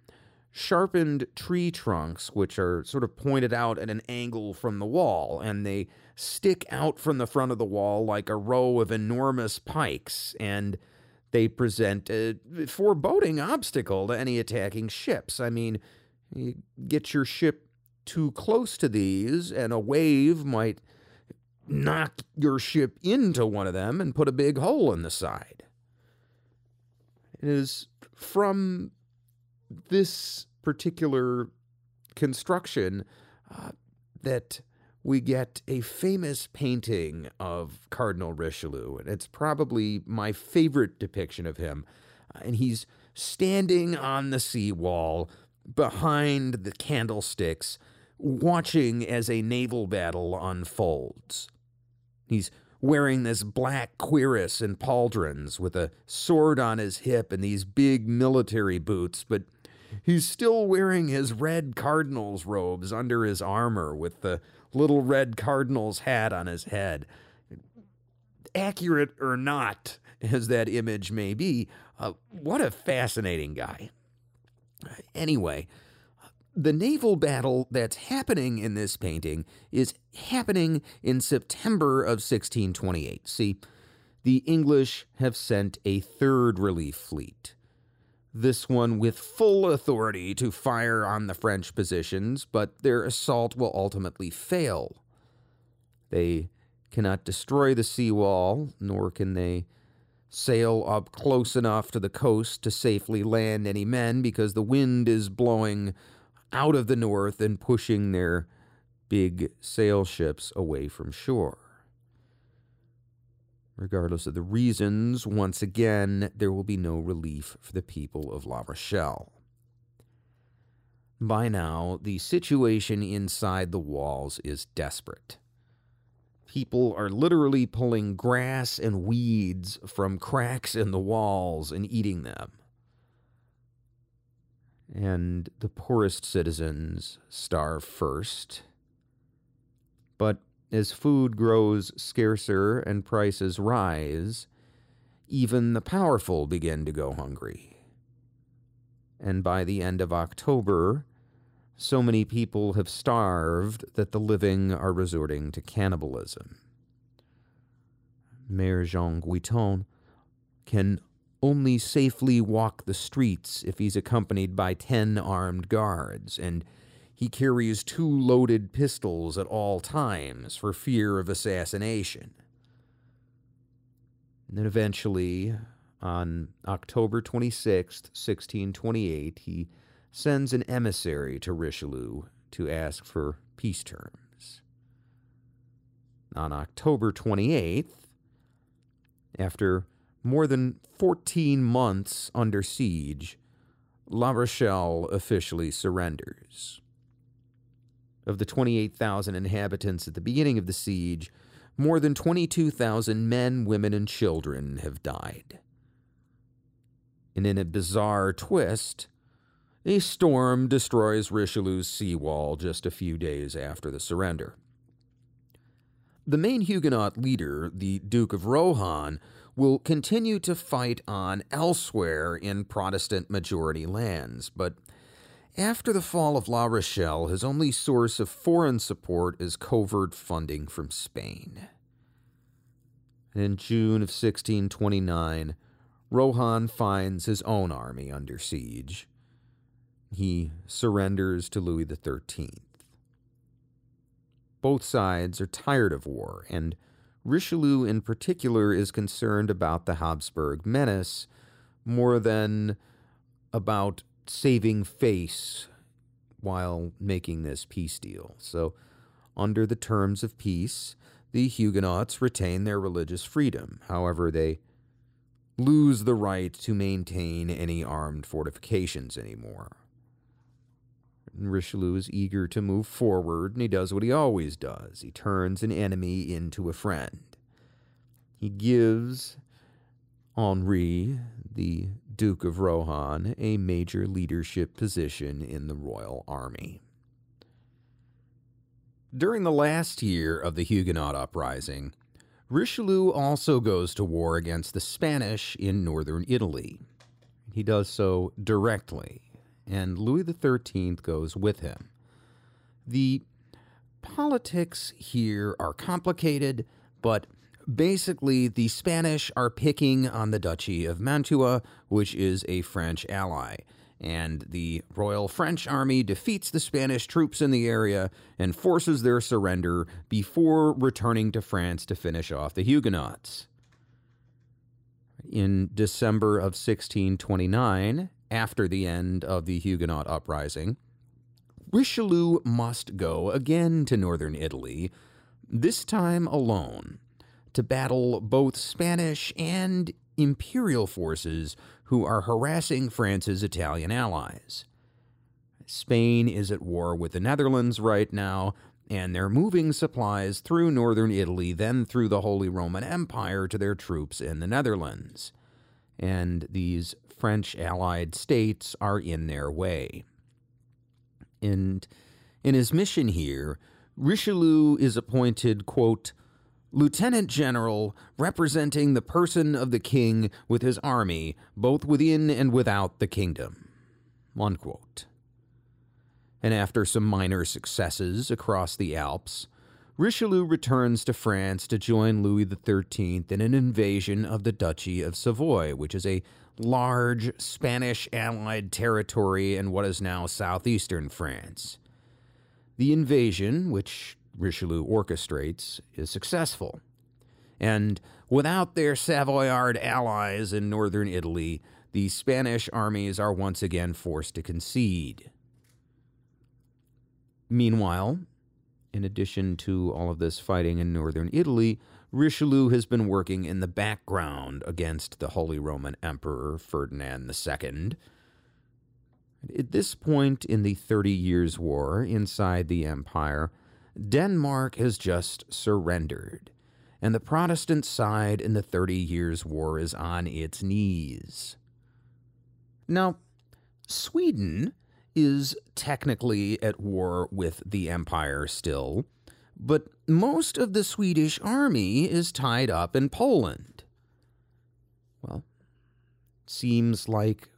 sharpened tree trunks which are sort of pointed out at an angle from the wall, and they stick out from the front of the wall like a row of enormous pikes, and they present a foreboding obstacle to any attacking ships. I mean, you get your ship too close to these, and a wave might knock your ship into one of them and put a big hole in the side. It is from this particular construction uh, that we get a famous painting of Cardinal Richelieu, and it's probably my favorite depiction of him. Uh, and he's standing on the seawall behind the candlesticks, watching as a naval battle unfolds. He's wearing this black cuirass and pauldrons with a sword on his hip and these big military boots, but he's still wearing his red cardinal's robes under his armor with the little red cardinal's hat on his head. Accurate or not, as that image may be, uh, what a fascinating guy. Anyway, the naval battle that's happening in this painting is happening in September of 1628. See, the English have sent a third relief fleet. This one with full authority to fire on the French positions, but their assault will ultimately fail. They cannot destroy the seawall, nor can they sail up close enough to the coast to safely land any men because the wind is blowing out of the north and pushing their big sail ships away from shore. Regardless of the reasons, once again, there will be no relief for the people of La Rochelle. By now, the situation inside the walls is desperate. People are literally pulling grass and weeds from cracks in the walls and eating them. And the poorest citizens starve first. But as food grows scarcer and prices rise, even the powerful begin to go hungry. And by the end of October, so many people have starved that the living are resorting to cannibalism. Mayor Jean Guiton can only safely walk the streets if he's accompanied by ten armed guards, and he carries two loaded pistols at all times for fear of assassination. And then eventually, on October 26, 1628, he sends an emissary to Richelieu to ask for peace terms. On October 28th, after more than 14 months under siege, La Rochelle officially surrenders. Of the 28,000 inhabitants at the beginning of the siege, more than 22,000 men, women, and children have died. And in a bizarre twist, a storm destroys Richelieu's seawall just a few days after the surrender. The main Huguenot leader, the Duke of Rohan, will continue to fight on elsewhere in Protestant majority lands, but after the fall of La Rochelle, his only source of foreign support is covert funding from Spain. in June of 1629, Rohan finds his own army under siege he surrenders to Louis XIII. Both sides are tired of war, and Richelieu in particular is concerned about the Habsburg menace more than about saving face while making this peace deal. So, under the terms of peace, the Huguenots retain their religious freedom. However, they lose the right to maintain any armed fortifications anymore. Richelieu is eager to move forward, and he does what he always does he turns an enemy into a friend. He gives Henri, the Duke of Rohan, a major leadership position in the royal army. During the last year of the Huguenot uprising, Richelieu also goes to war against the Spanish in northern Italy. He does so directly and Louis XIII goes with him. The politics here are complicated, but basically the Spanish are picking on the Duchy of Mantua, which is a French ally. And the Royal French Army defeats the Spanish troops in the area and forces their surrender before returning to France to finish off the Huguenots. In December of 1629, after the end of the Huguenot uprising, Richelieu must go again to northern Italy, this time alone, to battle both Spanish and imperial forces who are harassing France's Italian allies. Spain is at war with the Netherlands right now, and they're moving supplies through northern Italy, then through the Holy Roman Empire to their troops in the Netherlands. And these French allied states are in their way. And in his mission here, Richelieu is appointed, quote, Lieutenant General representing the person of the king with his army, both within and without the kingdom. Unquote. and after some minor successes across the Alps, Richelieu returns to France to join Louis XIII in an invasion of the Duchy of Savoy, which is a large Spanish allied territory in what is now southeastern France. The invasion, which Richelieu orchestrates, is successful. And without their Savoyard allies in northern Italy, the Spanish armies are once again forced to concede. Meanwhile, in addition to all of this fighting in northern Italy, Richelieu has been working in the background against the Holy Roman Emperor Ferdinand II. At this point in the Thirty Years' War inside the empire, Denmark has just surrendered, and the Protestant side in the Thirty Years' War is on its knees. Now, Sweden is technically at war with the empire still, but most of the Swedish army is tied up in Poland. Well, seems like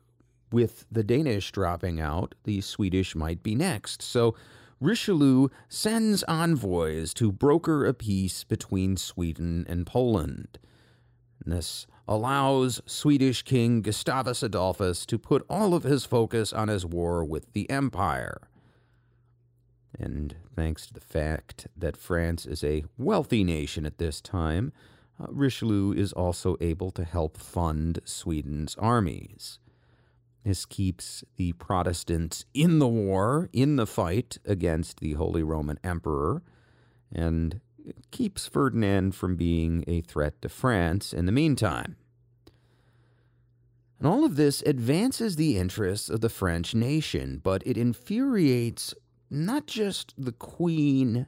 with the Danish dropping out, the Swedish might be next. So Richelieu sends envoys to broker a peace between Sweden and Poland. And this allows Swedish King Gustavus Adolphus to put all of his focus on his war with the Empire. And thanks to the fact that France is a wealthy nation at this time, uh, Richelieu is also able to help fund Sweden's armies. This keeps the Protestants in the war, in the fight against the Holy Roman Emperor, and keeps Ferdinand from being a threat to France in the meantime. And all of this advances the interests of the French nation, but it infuriates not just the Queen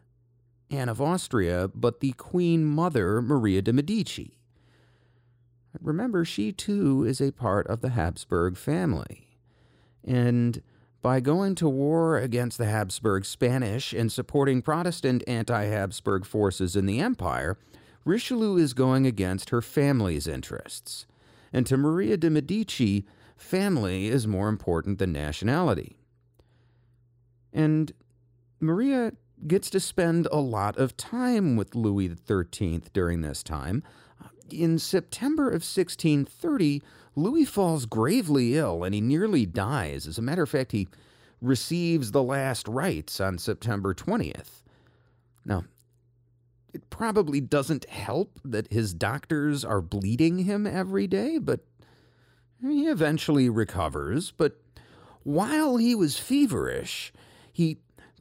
Anne of Austria, but the Queen Mother Maria de' Medici. Remember, she too is a part of the Habsburg family. And by going to war against the Habsburg Spanish and supporting Protestant anti Habsburg forces in the empire, Richelieu is going against her family's interests. And to Maria de' Medici, family is more important than nationality. And Maria gets to spend a lot of time with Louis XIII during this time. In September of 1630, Louis falls gravely ill and he nearly dies. As a matter of fact, he receives the last rites on September 20th. Now, it probably doesn't help that his doctors are bleeding him every day, but he eventually recovers. But while he was feverish, he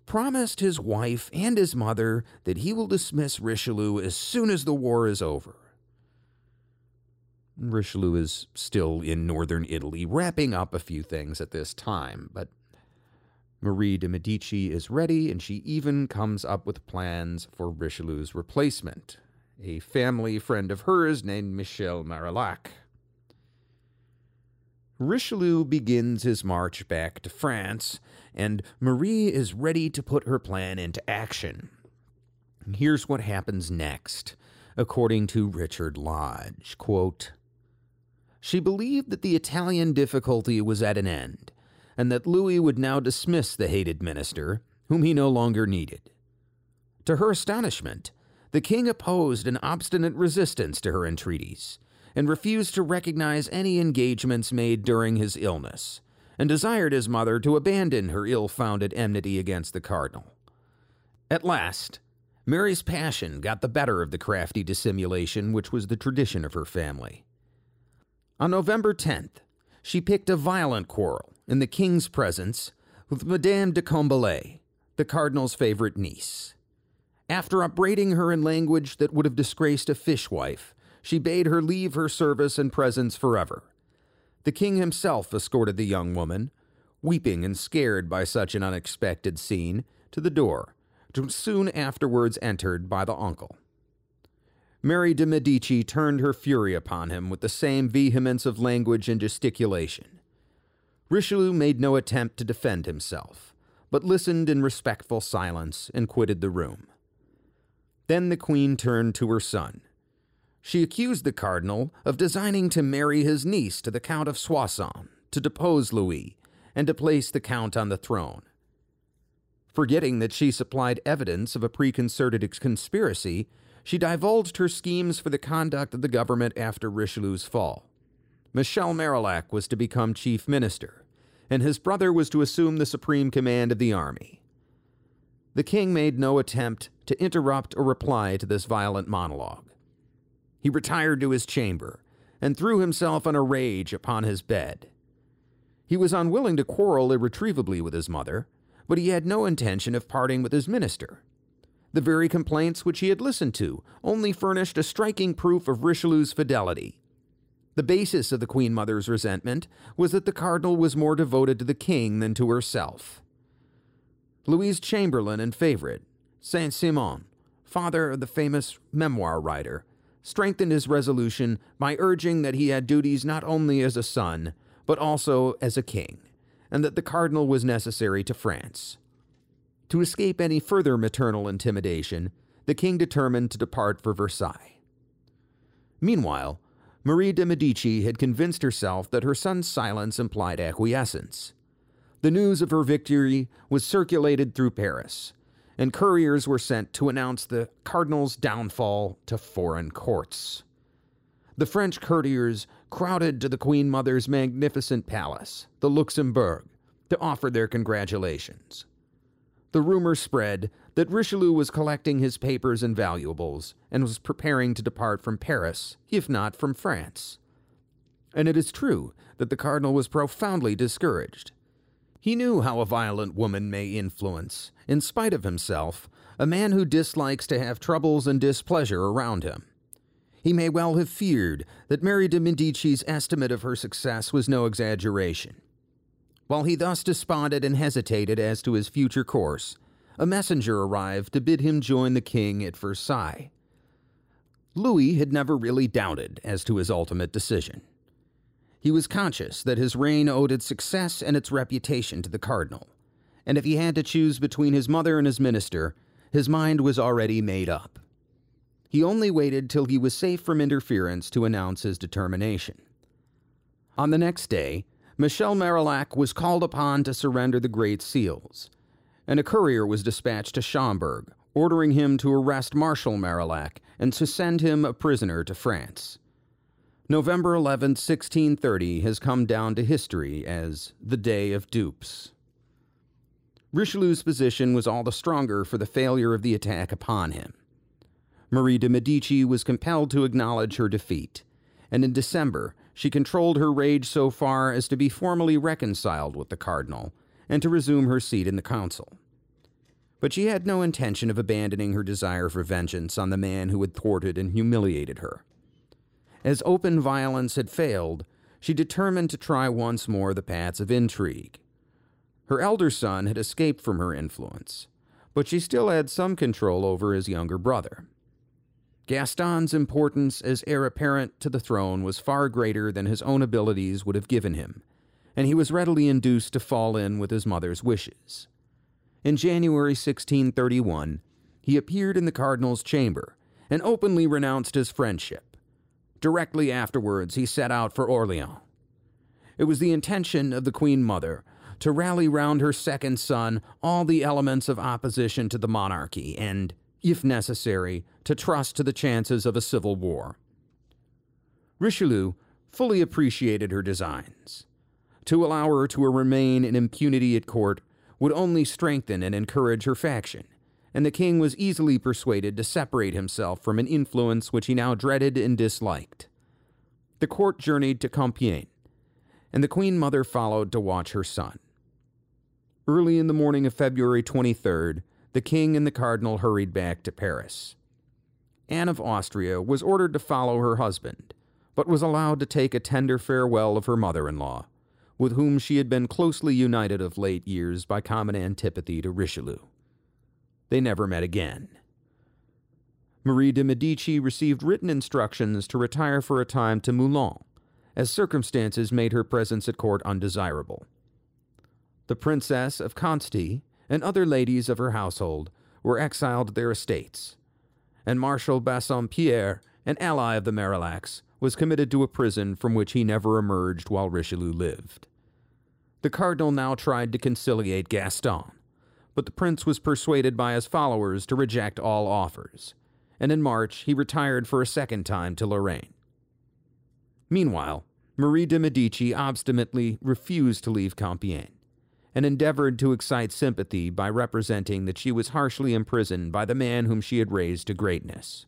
promised his wife and his mother that he will dismiss Richelieu as soon as the war is over. Richelieu is still in northern Italy, wrapping up a few things at this time, but Marie de' Medici is ready, and she even comes up with plans for Richelieu's replacement, a family friend of hers named Michel Marillac. Richelieu begins his march back to France, and Marie is ready to put her plan into action. Here's what happens next, according to Richard Lodge. Quote, she believed that the Italian difficulty was at an end, and that Louis would now dismiss the hated minister, whom he no longer needed. To her astonishment, the king opposed an obstinate resistance to her entreaties and refused to recognize any engagements made during his illness, and desired his mother to abandon her ill founded enmity against the cardinal. At last, Mary's passion got the better of the crafty dissimulation which was the tradition of her family. On November 10th, she picked a violent quarrel in the king's presence with Madame de Combalet, the cardinal's favorite niece. After upbraiding her in language that would have disgraced a fishwife, she bade her leave her service and presence forever. The king himself escorted the young woman, weeping and scared by such an unexpected scene, to the door, soon afterwards entered by the uncle. Mary de' Medici turned her fury upon him with the same vehemence of language and gesticulation. Richelieu made no attempt to defend himself, but listened in respectful silence and quitted the room. Then the queen turned to her son. She accused the cardinal of designing to marry his niece to the Count of Soissons, to depose Louis, and to place the count on the throne. Forgetting that she supplied evidence of a preconcerted conspiracy, she divulged her schemes for the conduct of the government after Richelieu's fall. Michel Marillac was to become chief minister, and his brother was to assume the supreme command of the army. The king made no attempt to interrupt or reply to this violent monologue. He retired to his chamber and threw himself in a rage upon his bed. He was unwilling to quarrel irretrievably with his mother, but he had no intention of parting with his minister. The very complaints which he had listened to only furnished a striking proof of Richelieu's fidelity. The basis of the Queen Mother's resentment was that the cardinal was more devoted to the king than to herself. Louis's Chamberlain and favorite, Saint Simon, father of the famous memoir writer, strengthened his resolution by urging that he had duties not only as a son, but also as a king, and that the cardinal was necessary to France. To escape any further maternal intimidation, the king determined to depart for Versailles. Meanwhile, Marie de Medici had convinced herself that her son's silence implied acquiescence. The news of her victory was circulated through Paris, and couriers were sent to announce the cardinal's downfall to foreign courts. The French courtiers crowded to the Queen Mother's magnificent palace, the Luxembourg, to offer their congratulations. The rumor spread that Richelieu was collecting his papers and valuables and was preparing to depart from Paris, if not from France. And it is true that the cardinal was profoundly discouraged. He knew how a violent woman may influence, in spite of himself, a man who dislikes to have troubles and displeasure around him. He may well have feared that Mary de Medici's estimate of her success was no exaggeration. While he thus desponded and hesitated as to his future course, a messenger arrived to bid him join the king at Versailles. Louis had never really doubted as to his ultimate decision. He was conscious that his reign owed its success and its reputation to the cardinal, and if he had to choose between his mother and his minister, his mind was already made up. He only waited till he was safe from interference to announce his determination. On the next day, Michel Marillac was called upon to surrender the Great Seals, and a courier was dispatched to Schomberg, ordering him to arrest Marshal Marillac and to send him a prisoner to France. November 11, 1630, has come down to history as the Day of Dupes. Richelieu's position was all the stronger for the failure of the attack upon him. Marie de Medici was compelled to acknowledge her defeat, and in December she controlled her rage so far as to be formally reconciled with the cardinal and to resume her seat in the council. But she had no intention of abandoning her desire for vengeance on the man who had thwarted and humiliated her. As open violence had failed, she determined to try once more the paths of intrigue. Her elder son had escaped from her influence, but she still had some control over his younger brother. Gaston's importance as heir apparent to the throne was far greater than his own abilities would have given him, and he was readily induced to fall in with his mother's wishes. In January 1631, he appeared in the cardinal's chamber and openly renounced his friendship. Directly afterwards, he set out for Orleans. It was the intention of the Queen Mother to rally round her second son all the elements of opposition to the monarchy and if necessary, to trust to the chances of a civil war. Richelieu fully appreciated her designs. To allow her to remain in impunity at court would only strengthen and encourage her faction, and the king was easily persuaded to separate himself from an influence which he now dreaded and disliked. The court journeyed to Compiègne, and the queen mother followed to watch her son. Early in the morning of February 23rd, the king and the cardinal hurried back to Paris. Anne of Austria was ordered to follow her husband, but was allowed to take a tender farewell of her mother in law, with whom she had been closely united of late years by common antipathy to Richelieu. They never met again. Marie de Medici received written instructions to retire for a time to Moulins, as circumstances made her presence at court undesirable. The Princess of Conti and other ladies of her household were exiled to their estates, and Marshal Bassompierre, an ally of the Marillacs, was committed to a prison from which he never emerged while Richelieu lived. The cardinal now tried to conciliate Gaston, but the prince was persuaded by his followers to reject all offers, and in March he retired for a second time to Lorraine. Meanwhile, Marie de Medici obstinately refused to leave Compiègne and endeavored to excite sympathy by representing that she was harshly imprisoned by the man whom she had raised to greatness.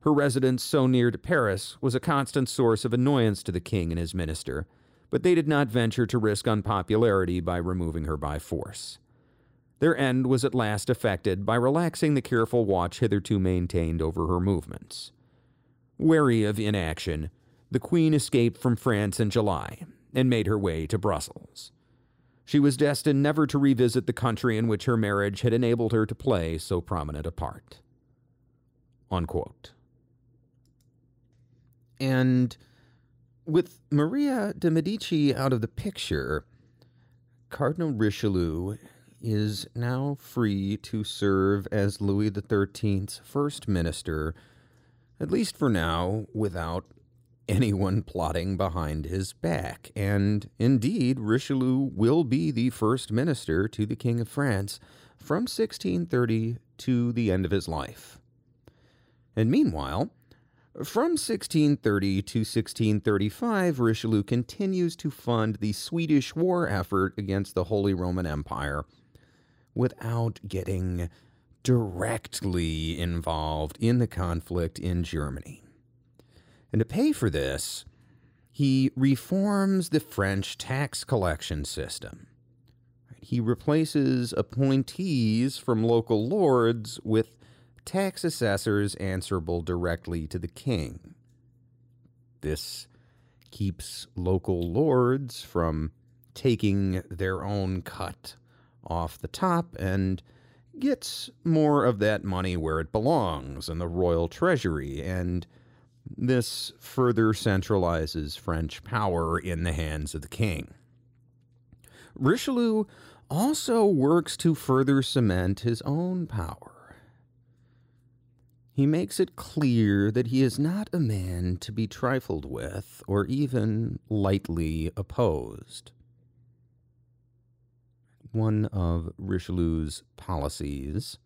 Her residence so near to Paris was a constant source of annoyance to the king and his minister, but they did not venture to risk unpopularity by removing her by force. Their end was at last effected by relaxing the careful watch hitherto maintained over her movements. Wary of inaction, the Queen escaped from France in July and made her way to Brussels. She was destined never to revisit the country in which her marriage had enabled her to play so prominent a part. Unquote. And with Maria de Medici out of the picture, Cardinal Richelieu is now free to serve as Louis XIII's first minister, at least for now, without anyone plotting behind his back. And indeed, Richelieu will be the first minister to the King of France from 1630 to the end of his life. And meanwhile, from 1630 to 1635, Richelieu continues to fund the Swedish war effort against the Holy Roman Empire without getting directly involved in the conflict in Germany. And to pay for this, he reforms the French tax collection system. He replaces appointees from local lords with tax assessors answerable directly to the king. This keeps local lords from taking their own cut off the top and gets more of that money where it belongs in the royal treasury and this further centralizes French power in the hands of the king. Richelieu also works to further cement his own power. He makes it clear that he is not a man to be trifled with or even lightly opposed. One of Richelieu's policies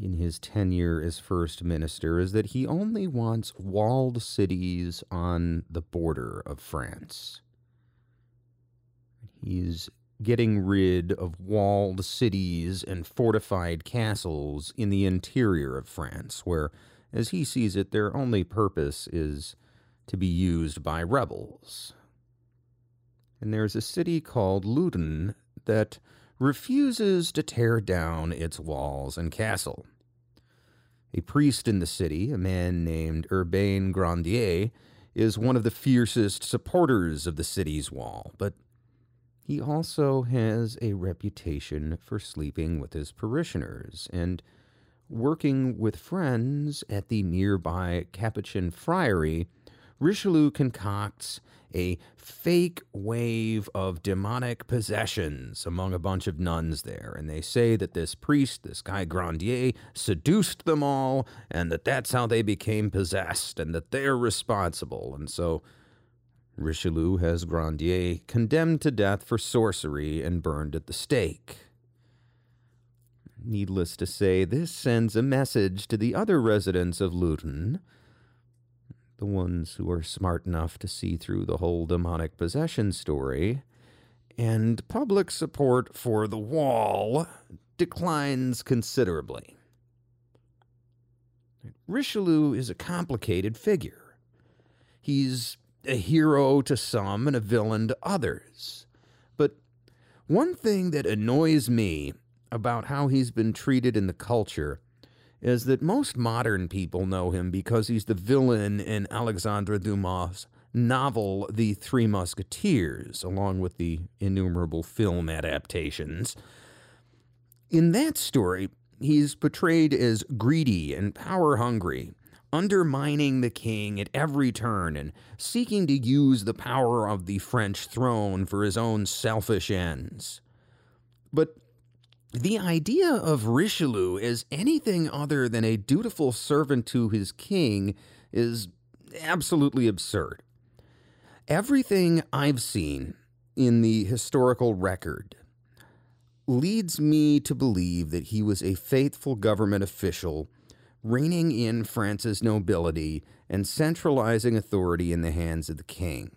in his tenure as first minister is that he only wants walled cities on the border of France. He's getting rid of walled cities and fortified castles in the interior of France, where, as he sees it, their only purpose is to be used by rebels. And there's a city called Loudun that refuses to tear down its walls and castle. A priest in the city, a man named Urbain Grandier, is one of the fiercest supporters of the city's wall, but he also has a reputation for sleeping with his parishioners and working with friends at the nearby Capuchin friary. Richelieu concocts a fake wave of demonic possessions among a bunch of nuns there. And they say that this priest, this guy Grandier, seduced them all, and that that's how they became possessed, and that they're responsible. And so Richelieu has Grandier condemned to death for sorcery and burned at the stake. Needless to say, this sends a message to the other residents of Loudun the ones who are smart enough to see through the whole demonic possession story, and public support for the wall declines considerably. Richelieu is a complicated figure. He's a hero to some and a villain to others. But one thing that annoys me about how he's been treated in the culture is that most modern people know him because he's the villain in Alexandre Dumas' novel The Three Musketeers, along with the innumerable film adaptations. In that story, he's portrayed as greedy and power hungry, undermining the king at every turn and seeking to use the power of the French throne for his own selfish ends. But the idea of Richelieu as anything other than a dutiful servant to his king is absolutely absurd. Everything I've seen in the historical record leads me to believe that he was a faithful government official, reining in France's nobility and centralizing authority in the hands of the king.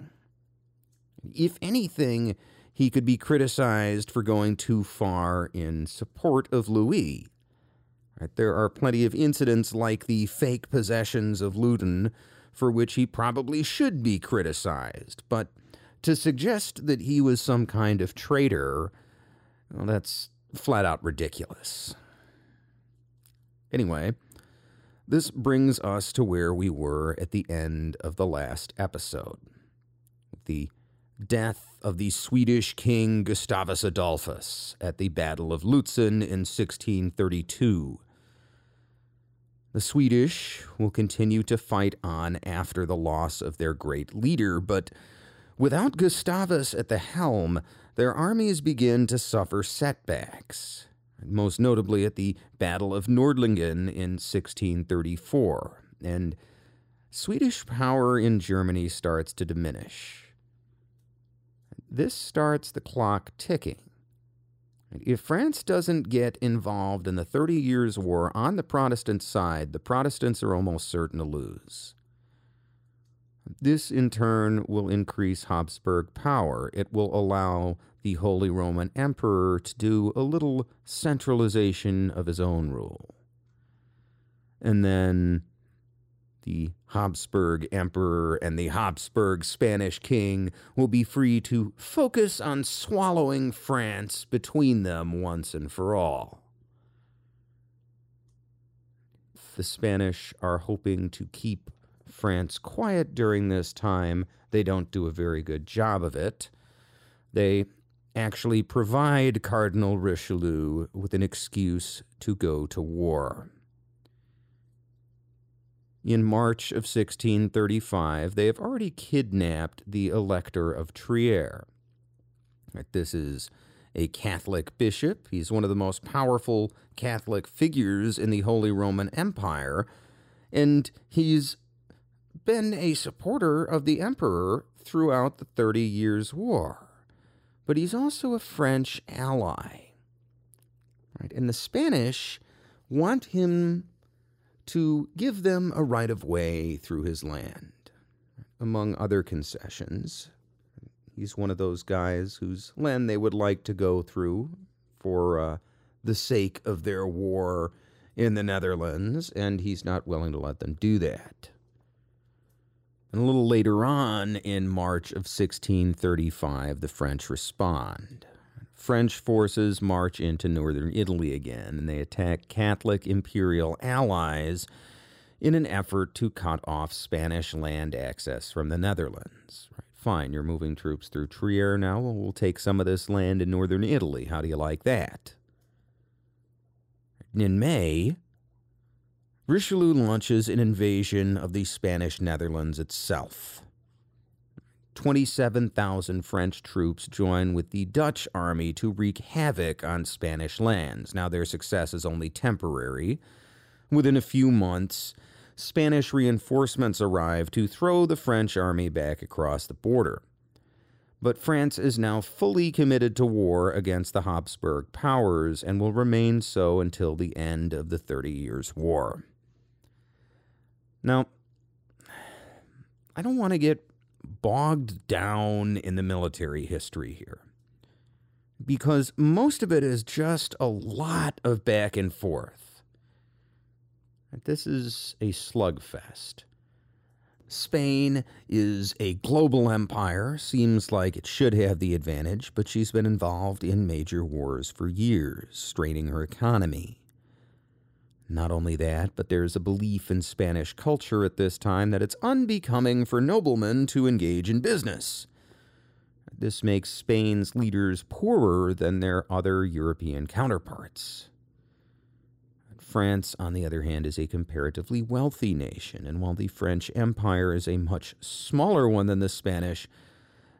If anything, he could be criticized for going too far in support of Louis. Right, there are plenty of incidents like the fake possessions of Loudun for which he probably should be criticized, but to suggest that he was some kind of traitor, well, that's flat out ridiculous. Anyway, this brings us to where we were at the end of the last episode. The death of the Swedish king Gustavus Adolphus at the Battle of Lutzen in 1632. The Swedish will continue to fight on after the loss of their great leader, but without Gustavus at the helm, their armies begin to suffer setbacks, most notably at the Battle of Nordlingen in 1634, and Swedish power in Germany starts to diminish. This starts the clock ticking. If France doesn't get involved in the Thirty Years' War on the Protestant side, the Protestants are almost certain to lose. This, in turn, will increase Habsburg power. It will allow the Holy Roman Emperor to do a little centralization of his own rule. And then the Habsburg Emperor and the Habsburg Spanish King will be free to focus on swallowing France between them once and for all. The Spanish are hoping to keep France quiet during this time. They don't do a very good job of it. They actually provide Cardinal Richelieu with an excuse to go to war. In March of 1635, they have already kidnapped the Elector of Trier. This is a Catholic bishop. He's one of the most powerful Catholic figures in the Holy Roman Empire, and he's been a supporter of the emperor throughout the Thirty Years' War. But he's also a French ally. Right? And the Spanish want him to give them a right of way through his land. Among other concessions, he's one of those guys whose land they would like to go through for uh, the sake of their war in the Netherlands, and he's not willing to let them do that. And a little later on, in March of 1635, the French respond. French forces march into northern Italy again, and they attack Catholic imperial allies in an effort to cut off Spanish land access from the Netherlands. Right, fine, you're moving troops through Trier now. Well, we'll take some of this land in northern Italy. How do you like that? In May, Richelieu launches an invasion of the Spanish Netherlands itself. 27,000 French troops join with the Dutch army to wreak havoc on Spanish lands. Now, their success is only temporary. Within a few months, Spanish reinforcements arrive to throw the French army back across the border. But France is now fully committed to war against the Habsburg powers and will remain so until the end of the Thirty Years' War. Now, I don't want to get bogged down in the military history here because most of it is just a lot of back and forth. This is a slugfest. Spain is a global empire, seems like it should have the advantage, but she's been involved in major wars for years, straining her economy. Not only that, but there's a belief in Spanish culture at this time that it's unbecoming for noblemen to engage in business. This makes Spain's leaders poorer than their other European counterparts. France, on the other hand, is a comparatively wealthy nation, and while the French Empire is a much smaller one than the Spanish,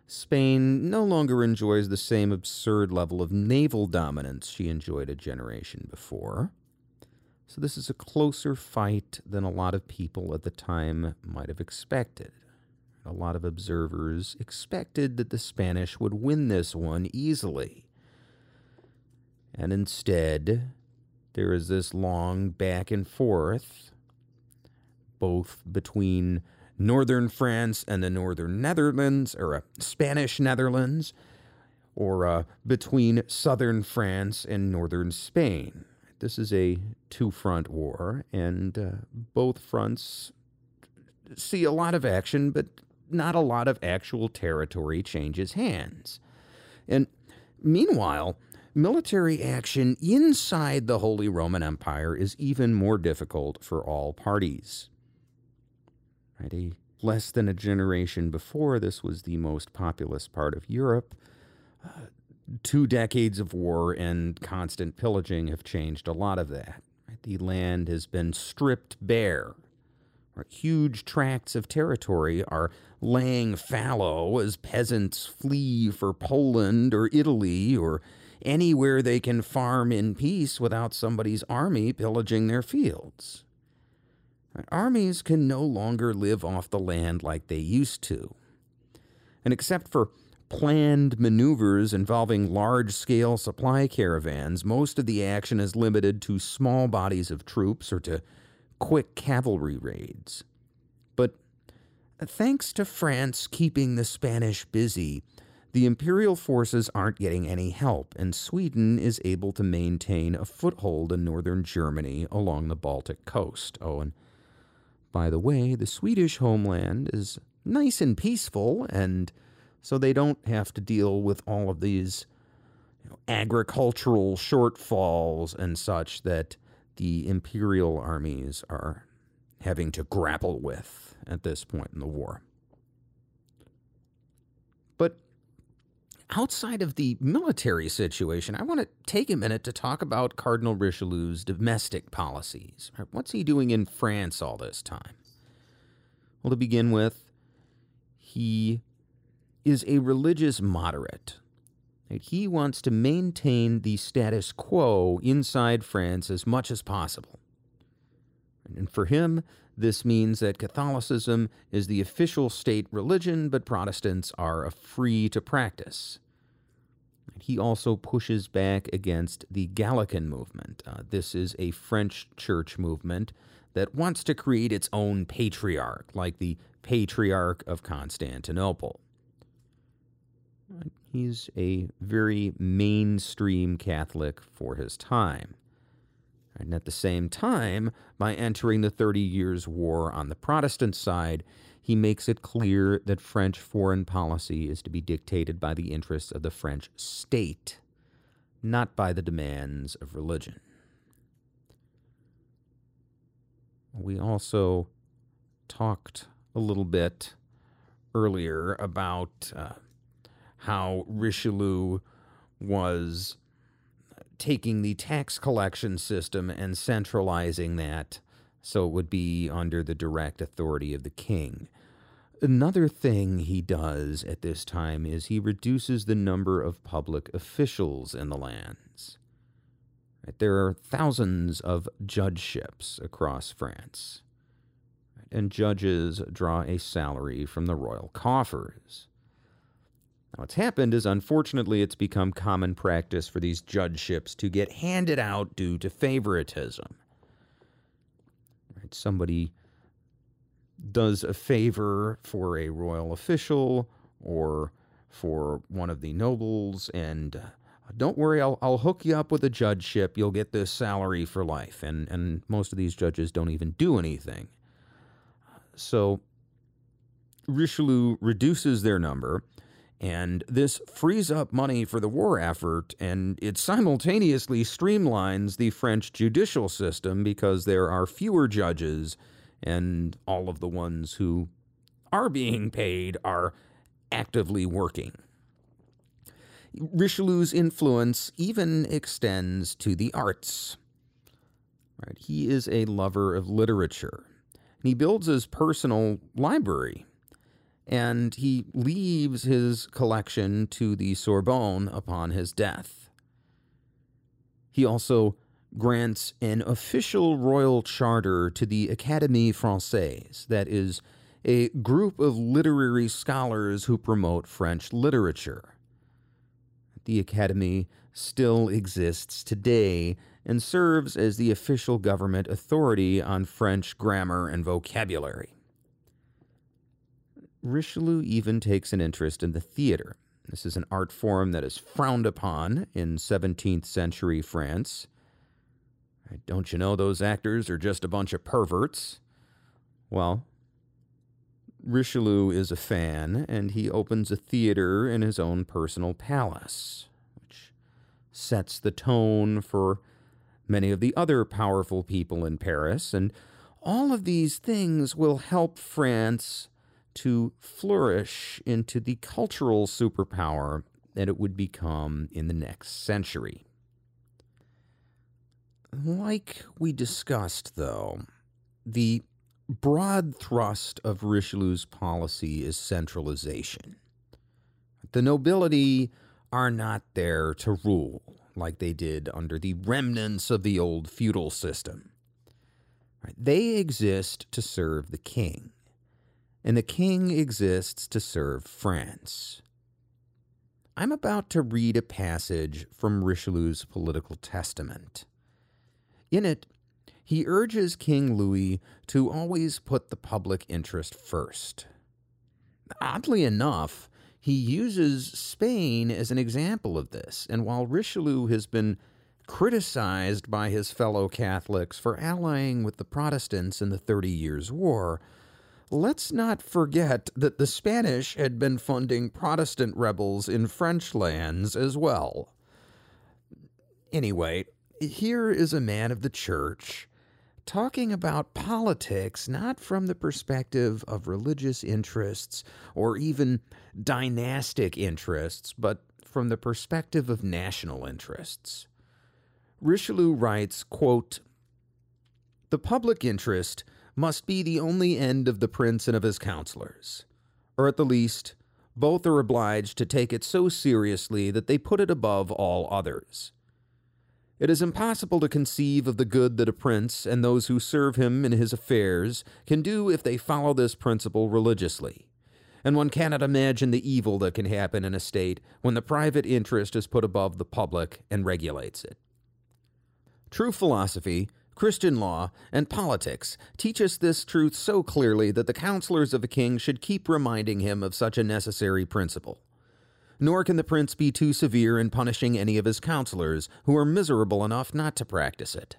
Spain no longer enjoys the same absurd level of naval dominance she enjoyed a generation before. So this is a closer fight than a lot of people at the time might have expected. A lot of observers expected that the Spanish would win this one easily. And instead, there is this long back and forth, both between northern France and the northern Netherlands, or uh, Spanish Netherlands, or uh, between southern France and northern Spain. This is a two front war, and uh, both fronts see a lot of action, but not a lot of actual territory changes hands. And meanwhile, military action inside the Holy Roman Empire is even more difficult for all parties. Right? Less than a generation before, this was the most populous part of Europe. Uh, two decades of war and constant pillaging have changed a lot of that. The land has been stripped bare. Huge tracts of territory are laying fallow as peasants flee for Poland or Italy or anywhere they can farm in peace without somebody's army pillaging their fields. Armies can no longer live off the land like they used to. And except for planned maneuvers involving large scale supply caravans, most of the action is limited to small bodies of troops or to quick cavalry raids. But thanks to France keeping the Spanish busy, the imperial forces aren't getting any help, and Sweden is able to maintain a foothold in northern Germany along the Baltic coast. Oh, and by the way, the Swedish homeland is nice and peaceful, and so they don't have to deal with all of these you know, agricultural shortfalls and such that the imperial armies are having to grapple with at this point in the war. But outside of the military situation, I want to take a minute to talk about Cardinal Richelieu's domestic policies. What's he doing in France all this time? Well, to begin with, he is a religious moderate. He wants to maintain the status quo inside France as much as possible. And for him, this means that Catholicism is the official state religion, but Protestants are free to practice. He also pushes back against the Gallican movement. Uh, this is a French church movement that wants to create its own patriarch, like the Patriarch of Constantinople. He's a very mainstream Catholic for his time. And at the same time, by entering the Thirty Years' War on the Protestant side, he makes it clear that French foreign policy is to be dictated by the interests of the French state, not by the demands of religion. We also talked a little bit earlier about uh, how Richelieu was taking the tax collection system and centralizing that so it would be under the direct authority of the king. Another thing he does at this time is he reduces the number of public officials in the lands. There are thousands of judgeships across France, and judges draw a salary from the royal coffers. Now, what's happened is unfortunately it's become common practice for these judgeships to get handed out due to favoritism. Right? Somebody does a favor for a royal official or for one of the nobles, and uh, don't worry, I'll, I'll hook you up with a judgeship. You'll get this salary for life. And, and most of these judges don't even do anything. So Richelieu reduces their number and this frees up money for the war effort, and it simultaneously streamlines the French judicial system because there are fewer judges, and all of the ones who are being paid are actively working. Richelieu's influence even extends to the arts. Right? He is a lover of literature. And he builds his personal library and he leaves his collection to the Sorbonne upon his death. He also grants an official royal charter to the Académie Française, that is, a group of literary scholars who promote French literature. the Academy still exists today and serves as the official government authority on French grammar and vocabulary. Richelieu even takes an interest in the theater. This is an art form that is frowned upon in 17th century France. Don't you know those actors are just a bunch of perverts? Well, Richelieu is a fan, and he opens a theater in his own personal palace, which sets the tone for many of the other powerful people in Paris, and all of these things will help France to flourish into the cultural superpower that it would become in the next century. Like we discussed, though, the broad thrust of Richelieu's policy is centralization. The nobility are not there to rule like they did under the remnants of the old feudal system. They exist to serve the king, and the king exists to serve France. I'm about to read a passage from Richelieu's political testament. In it, he urges King Louis to always put the public interest first. Oddly enough, he uses Spain as an example of this, and while Richelieu has been criticized by his fellow Catholics for allying with the Protestants in the Thirty Years' War, let's not forget that the Spanish had been funding Protestant rebels in French lands as well. Anyway, here is a man of the church talking about politics not from the perspective of religious interests or even dynastic interests, but from the perspective of national interests. Richelieu writes, quote, The public interest must be the only end of the prince and of his counselors, or at the least, both are obliged to take it so seriously that they put it above all others. It is impossible to conceive of the good that a prince and those who serve him in his affairs can do if they follow this principle religiously. And one cannot imagine the evil that can happen in a state when the private interest is put above the public and regulates it. True philosophy, Christian law, and politics teach us this truth so clearly that the counselors of a king should keep reminding him of such a necessary principle nor can the prince be too severe in punishing any of his counselors who are miserable enough not to practice it.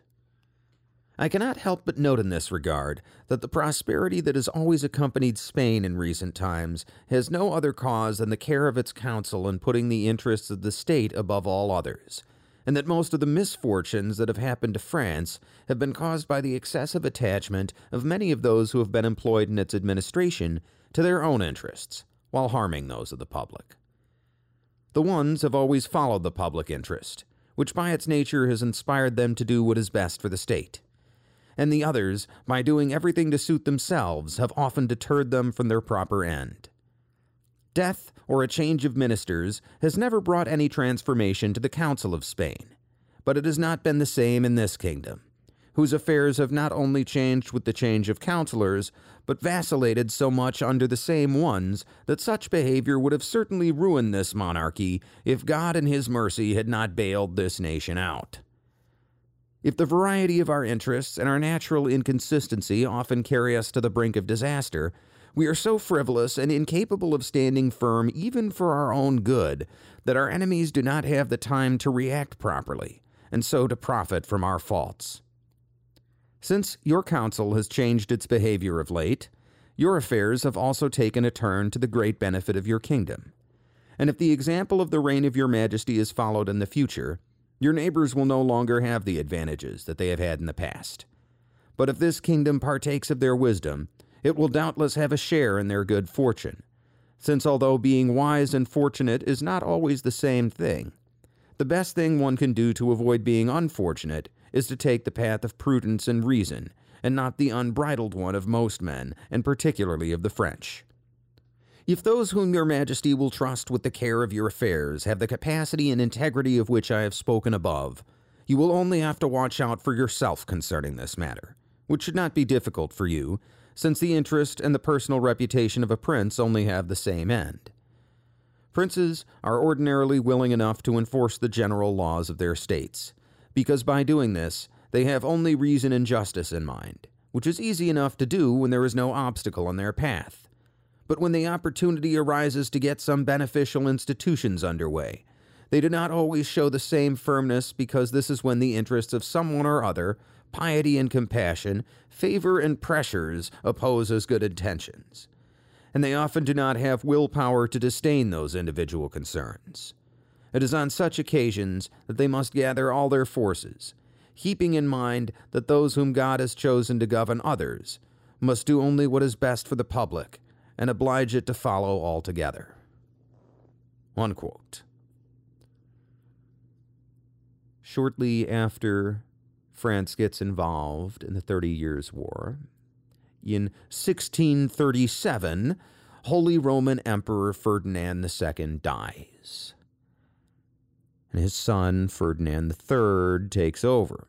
I cannot help but note in this regard that the prosperity that has always accompanied Spain in recent times has no other cause than the care of its council in putting the interests of the state above all others, and that most of the misfortunes that have happened to France have been caused by the excessive attachment of many of those who have been employed in its administration to their own interests, while harming those of the public. The ones have always followed the public interest, which by its nature has inspired them to do what is best for the state. And the others, by doing everything to suit themselves, have often deterred them from their proper end. Death or a change of ministers has never brought any transformation to the Council of Spain, but it has not been the same in this kingdom whose affairs have not only changed with the change of counselors, but vacillated so much under the same ones that such behavior would have certainly ruined this monarchy if God in His mercy had not bailed this nation out. If the variety of our interests and our natural inconsistency often carry us to the brink of disaster, we are so frivolous and incapable of standing firm even for our own good that our enemies do not have the time to react properly, and so to profit from our faults. Since your council has changed its behavior of late, your affairs have also taken a turn to the great benefit of your kingdom. And if the example of the reign of your majesty is followed in the future, your neighbors will no longer have the advantages that they have had in the past. But if this kingdom partakes of their wisdom, it will doubtless have a share in their good fortune, since although being wise and fortunate is not always the same thing, the best thing one can do to avoid being unfortunate is to take the path of prudence and reason, and not the unbridled one of most men, and particularly of the French. If those whom your majesty will trust with the care of your affairs have the capacity and integrity of which I have spoken above, you will only have to watch out for yourself concerning this matter, which should not be difficult for you, since the interest and the personal reputation of a prince only have the same end. Princes are ordinarily willing enough to enforce the general laws of their states, because by doing this, they have only reason and justice in mind, which is easy enough to do when there is no obstacle in their path. But when the opportunity arises to get some beneficial institutions underway, they do not always show the same firmness because this is when the interests of someone or other, piety and compassion, favor and pressures oppose as good intentions. And they often do not have willpower to disdain those individual concerns. It is on such occasions that they must gather all their forces, keeping in mind that those whom God has chosen to govern others must do only what is best for the public and oblige it to follow altogether. Unquote. Shortly after France gets involved in the Thirty Years' War, in 1637, Holy Roman Emperor Ferdinand II dies. And his son, Ferdinand III, takes over.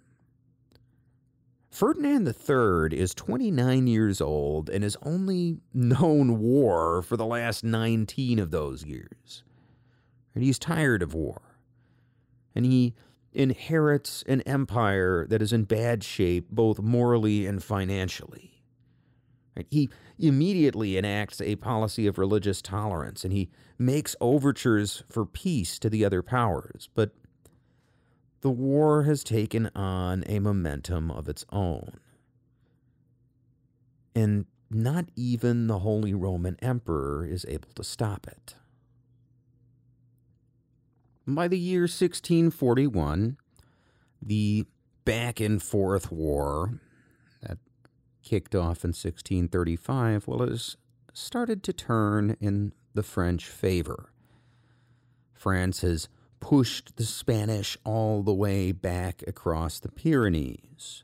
Ferdinand III is 29 years old and has only known war for the last 19 of those years. And he's tired of war. And he inherits an empire that is in bad shape, both morally and financially. He immediately enacts a policy of religious tolerance and he makes overtures for peace to the other powers. But the war has taken on a momentum of its own. And not even the Holy Roman Emperor is able to stop it. By the year 1641, the back and forth war that kicked off in 1635, well, has started to turn in the French favor. France has pushed the Spanish all the way back across the Pyrenees.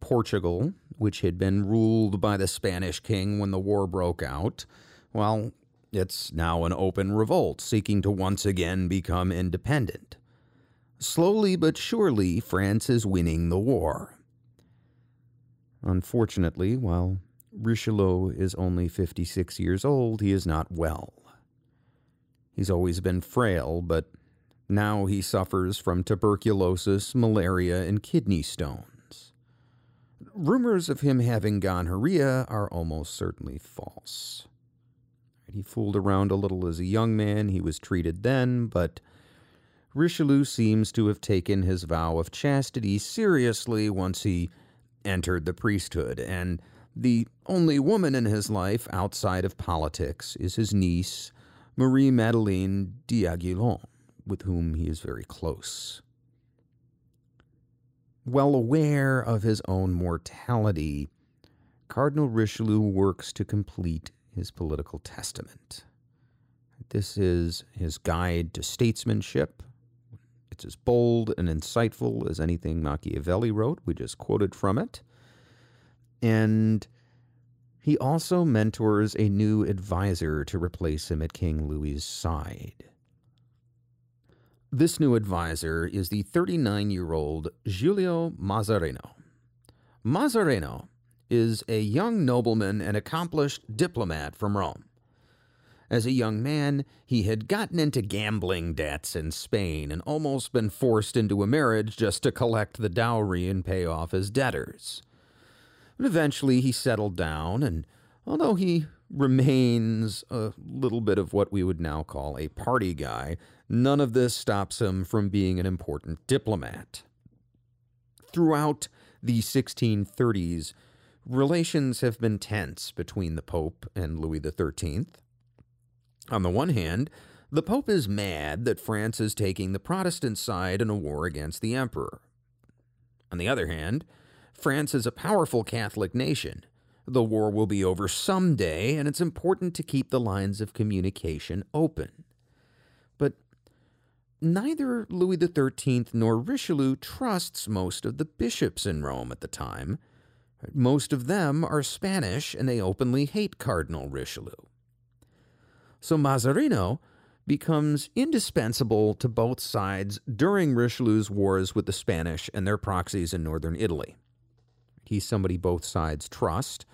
Portugal, which had been ruled by the Spanish king when the war broke out, well, it's now an open revolt seeking to once again become independent. Slowly but surely, France is winning the war. Unfortunately, while Richelieu is only 56 years old, he is not well. He's always been frail, but now he suffers from tuberculosis, malaria, and kidney stones. Rumors of him having gonorrhea are almost certainly false. He fooled around a little as a young man, he was treated then, but Richelieu seems to have taken his vow of chastity seriously once he entered the priesthood, and the only woman in his life outside of politics is his niece, Marie Madeleine d'Aiguillon, with whom he is very close. Well aware of his own mortality, Cardinal Richelieu works to complete his political testament. This is his guide to statesmanship. It's as bold and insightful as anything Machiavelli wrote. We just quoted from it. And he also mentors a new advisor to replace him at King Louis's side. This new advisor is the 39 year old Giulio Mazzarino. Mazzarino is a young nobleman and accomplished diplomat from Rome. As a young man, he had gotten into gambling debts in Spain and almost been forced into a marriage just to collect the dowry and pay off his debtors. But eventually he settled down, and although he remains a little bit of what we would now call a party guy, none of this stops him from being an important diplomat. Throughout the 1630s, relations have been tense between the Pope and Louis XIII. On the one hand, the Pope is mad that France is taking the Protestant side in a war against the Emperor. On the other hand, France is a powerful Catholic nation. The war will be over someday, and it's important to keep the lines of communication open. But neither Louis XIII nor Richelieu trusts most of the bishops in Rome at the time, most of them are Spanish and they openly hate Cardinal Richelieu. So Mazzarino becomes indispensable to both sides during Richelieu's wars with the Spanish and their proxies in northern Italy. He's somebody both sides trust.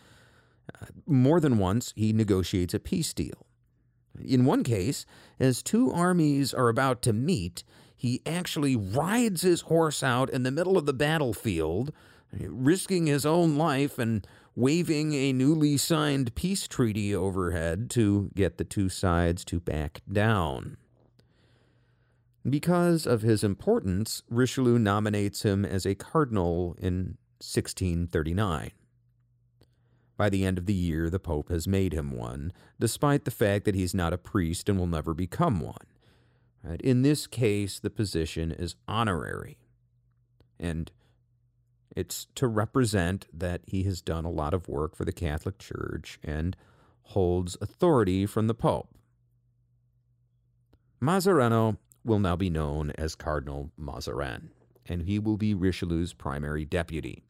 Uh, more than once, he negotiates a peace deal. In one case, as two armies are about to meet, he actually rides his horse out in the middle of the battlefield, risking his own life and waving a newly signed peace treaty overhead to get the two sides to back down. Because of his importance, Richelieu nominates him as a cardinal in 1639. By the end of the year, the Pope has made him one, despite the fact that he's not a priest and will never become one. In this case, the position is honorary. And it's to represent that he has done a lot of work for the Catholic Church and holds authority from the Pope. Mazzarino will now be known as Cardinal Mazarin, and he will be Richelieu's primary deputy.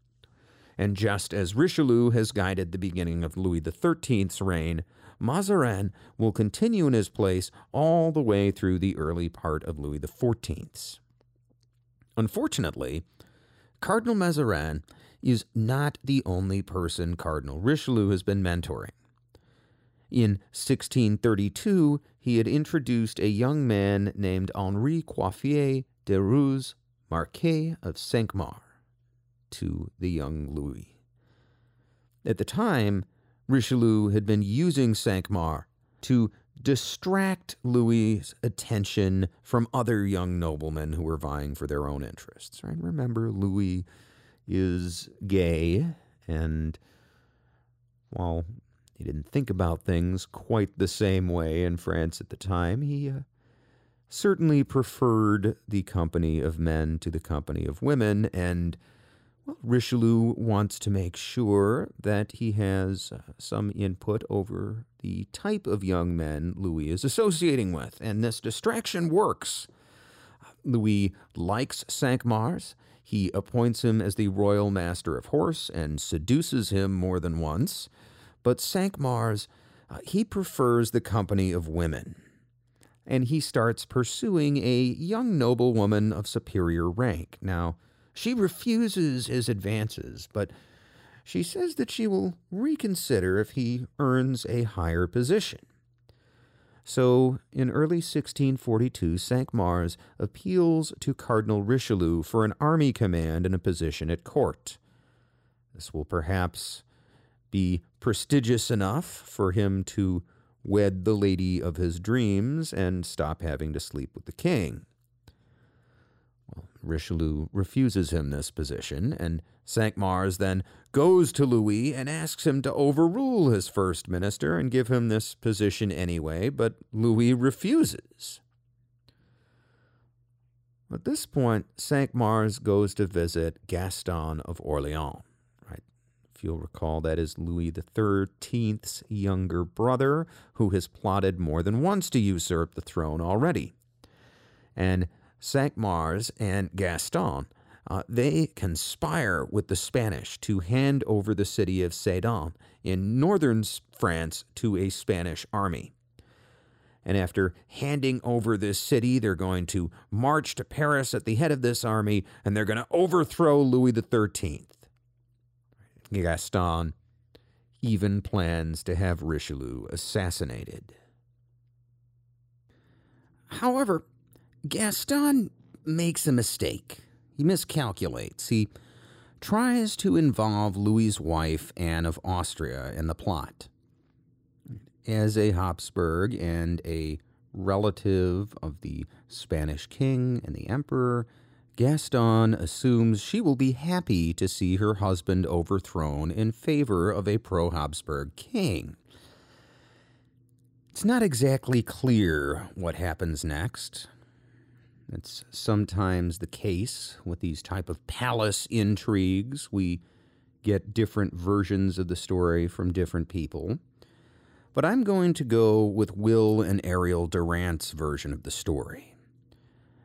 And just as Richelieu has guided the beginning of Louis XIII's reign, Mazarin will continue in his place all the way through the early part of Louis XIV's. Unfortunately, Cardinal Mazarin is not the only person Cardinal Richelieu has been mentoring. In 1632, he had introduced a young man named Henri Coiffier de Ruzé, Marquis of Cinq Mars to the young Louis. At the time, Richelieu had been using Cinq Mars to distract Louis's attention from other young noblemen who were vying for their own interests. Right? Remember, Louis is gay, and while he didn't think about things quite the same way in France at the time, he uh, certainly preferred the company of men to the company of women, and well, Richelieu wants to make sure that he has uh, some input over the type of young men Louis is associating with, and this distraction works. Louis likes Cinq Mars. He appoints him as the royal master of horse and seduces him more than once. But Cinq Mars, uh, he prefers the company of women. And he starts pursuing a young noblewoman of superior rank. Now, she refuses his advances, but she says that she will reconsider if he earns a higher position. So, in early 1642, Cinq Mars appeals to Cardinal Richelieu for an army command and a position at court. This will perhaps be prestigious enough for him to wed the lady of his dreams and stop having to sleep with the king. Richelieu refuses him this position, and Cinq Mars then goes to Louis and asks him to overrule his first minister and give him this position anyway, but Louis refuses. At this point, Cinq Mars goes to visit Gaston of Orleans. If you'll recall, that is Louis XIII's younger brother who has plotted more than once to usurp the throne already. And Cinq Mars and Gaston, uh, they conspire with the Spanish to hand over the city of Sedan in northern France to a Spanish army. And after handing over this city, they're going to march to Paris at the head of this army and they're going to overthrow Louis XIII. Gaston even plans to have Richelieu assassinated. However, Gaston makes a mistake. He miscalculates. He tries to involve Louis's wife, Anne of Austria, in the plot. As a Habsburg and a relative of the Spanish king and the emperor, Gaston assumes she will be happy to see her husband overthrown in favor of a pro Habsburg king. It's not exactly clear what happens next. It's sometimes the case with these type of palace intrigues. We get different versions of the story from different people. But I'm going to go with Will and Ariel Durant's version of the story.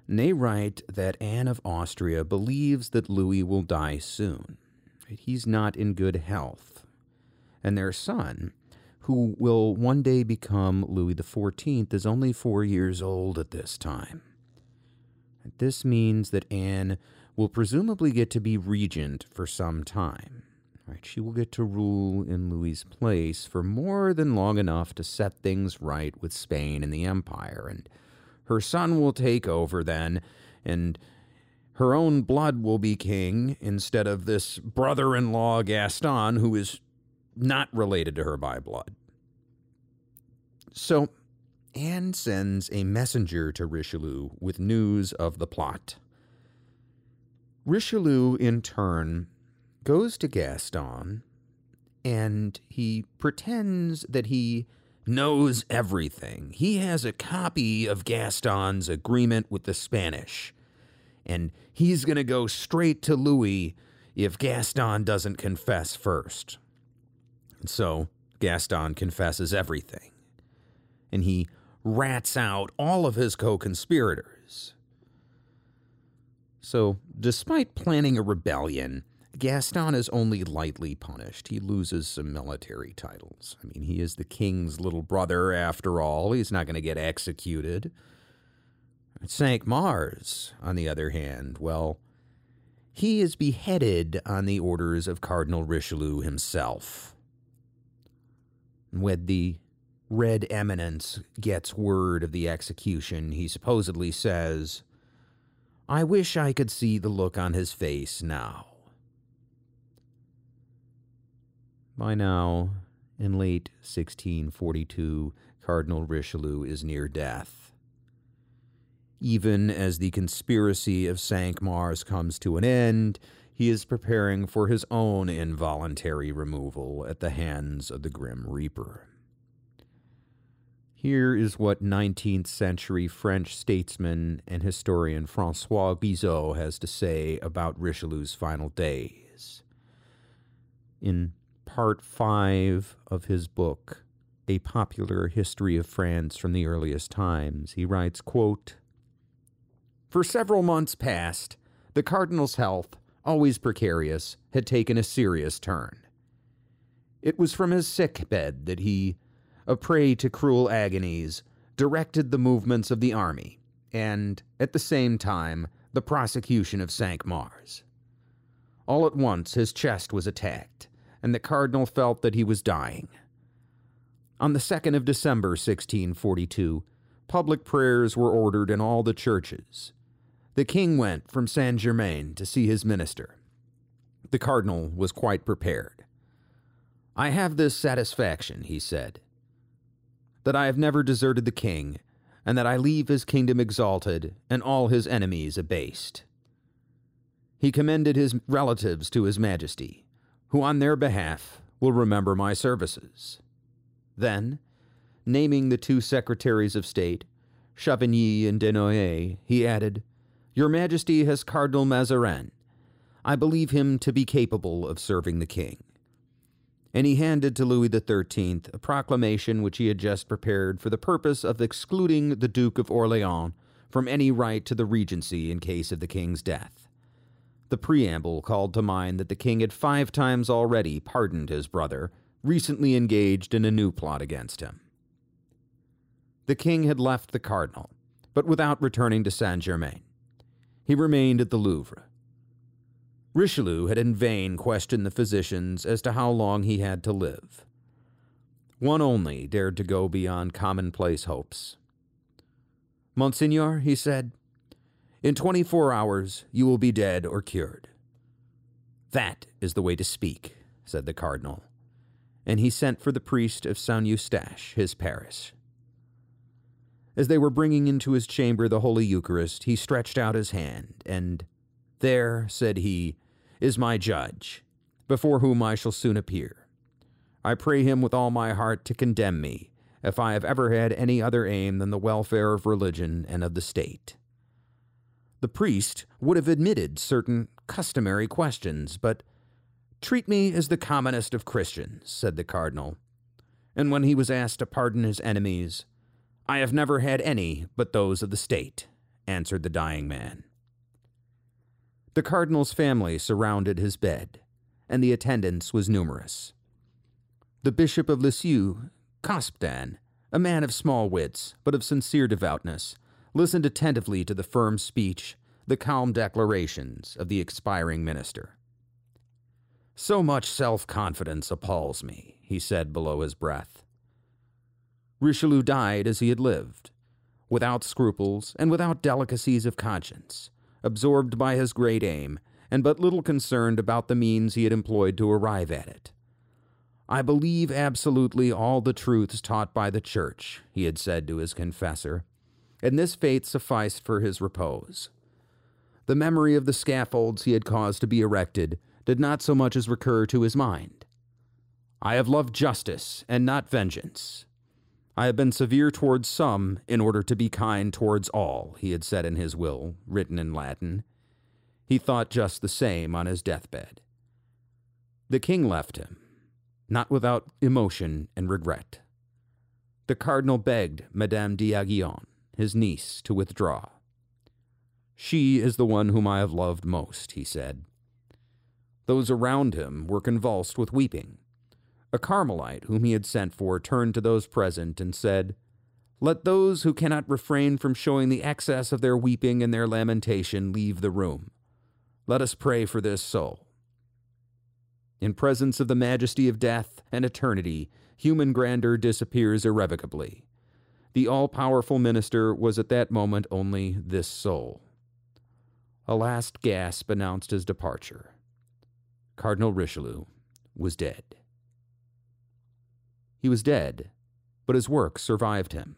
They write that Anne of Austria believes that Louis will die soon. He's not in good health. And their son, who will one day become Louis XIV, is only four years old at this time. This means that Anne will presumably get to be regent for some time. Right, she will get to rule in Louis's place for more than long enough to set things right with Spain and the Empire, and her son will take over then, and her own blood will be king instead of this brother in law Gaston, who is not related to her by blood. So Anne sends a messenger to Richelieu with news of the plot. Richelieu, in turn, goes to Gaston and he pretends that he knows everything. He has a copy of Gaston's agreement with the Spanish, and he's going to go straight to Louis if Gaston doesn't confess first. And so Gaston confesses everything, and he rats out all of his co conspirators. So, despite planning a rebellion, Gaston is only lightly punished. He loses some military titles. I mean, he is the king's little brother after all. He's not going to get executed. Cinq Mars, on the other hand, well, he is beheaded on the orders of Cardinal Richelieu himself. When the Red Eminence gets word of the execution, he supposedly says, I wish I could see the look on his face now. By now, in late 1642, Cardinal Richelieu is near death. Even as the conspiracy of Cinq Mars comes to an end, he is preparing for his own involuntary removal at the hands of the Grim Reaper. Here is what 19th century French statesman and historian Francois Guizot has to say about Richelieu's final days. In part five of his book, A Popular History of France from the Earliest Times, he writes, quote, For several months past, the cardinal's health, always precarious, had taken a serious turn. It was from his sick bed that he, a prey to cruel agonies, directed the movements of the army, and, at the same time, the prosecution of Cinq Mars. All at once his chest was attacked, and the cardinal felt that he was dying. On the 2nd of December, 1642, public prayers were ordered in all the churches. The king went from Saint Germain to see his minister. The cardinal was quite prepared. I have this satisfaction, he said, that I have never deserted the king, and that I leave his kingdom exalted and all his enemies abased. He commended his relatives to his majesty, who on their behalf will remember my services. Then, naming the two secretaries of state, Chavigny and Desnoyers, he added, Your Majesty has Cardinal Mazarin. I believe him to be capable of serving the king. And he handed to Louis XIII a proclamation which he had just prepared for the purpose of excluding the Duke of Orleans from any right to the regency in case of the king's death. The preamble called to mind that the king had five times already pardoned his brother, recently engaged in a new plot against him. The king had left the cardinal, but without returning to Saint Germain. He remained at the Louvre. Richelieu had in vain questioned the physicians as to how long he had to live. One only dared to go beyond commonplace hopes. Monseigneur, he said, in 24 hours, you will be dead or cured. That is the way to speak, said the cardinal, and he sent for the priest of Saint Eustache, his parish. As they were bringing into his chamber the Holy Eucharist, he stretched out his hand, and, There, said he, is my judge, before whom I shall soon appear. I pray him with all my heart to condemn me, if I have ever had any other aim than the welfare of religion and of the state. The priest would have admitted certain customary questions, but treat me as the commonest of Christians, said the cardinal. And when he was asked to pardon his enemies, I have never had any but those of the state, answered the dying man. The cardinal's family surrounded his bed, and the attendance was numerous. The Bishop of Lisieux, Cospéan, a man of small wits, but of sincere devoutness, listened attentively to the firm speech, the calm declarations of the expiring minister. So much self confidence appalls me, he said below his breath. Richelieu died as he had lived, without scruples and without delicacies of conscience, absorbed by his great aim, and but little concerned about the means he had employed to arrive at it. I believe absolutely all the truths taught by the Church, he had said to his confessor, and this faith sufficed for his repose. The memory of the scaffolds he had caused to be erected did not so much as recur to his mind. I have loved justice and not vengeance. I have been severe towards some in order to be kind towards all, he had said in his will, written in Latin. He thought just the same on his deathbed. The king left him, not without emotion and regret. The cardinal begged Madame d'Aiguillon, his niece, to withdraw. She is the one whom I have loved most, he said. Those around him were convulsed with weeping. A Carmelite whom he had sent for turned to those present and said, Let those who cannot refrain from showing the excess of their weeping and their lamentation leave the room. Let us pray for this soul. In presence of the majesty of death and eternity, human grandeur disappears irrevocably. The all powerful minister was at that moment only this soul. A last gasp announced his departure. Cardinal Richelieu was dead. He was dead, but his work survived him.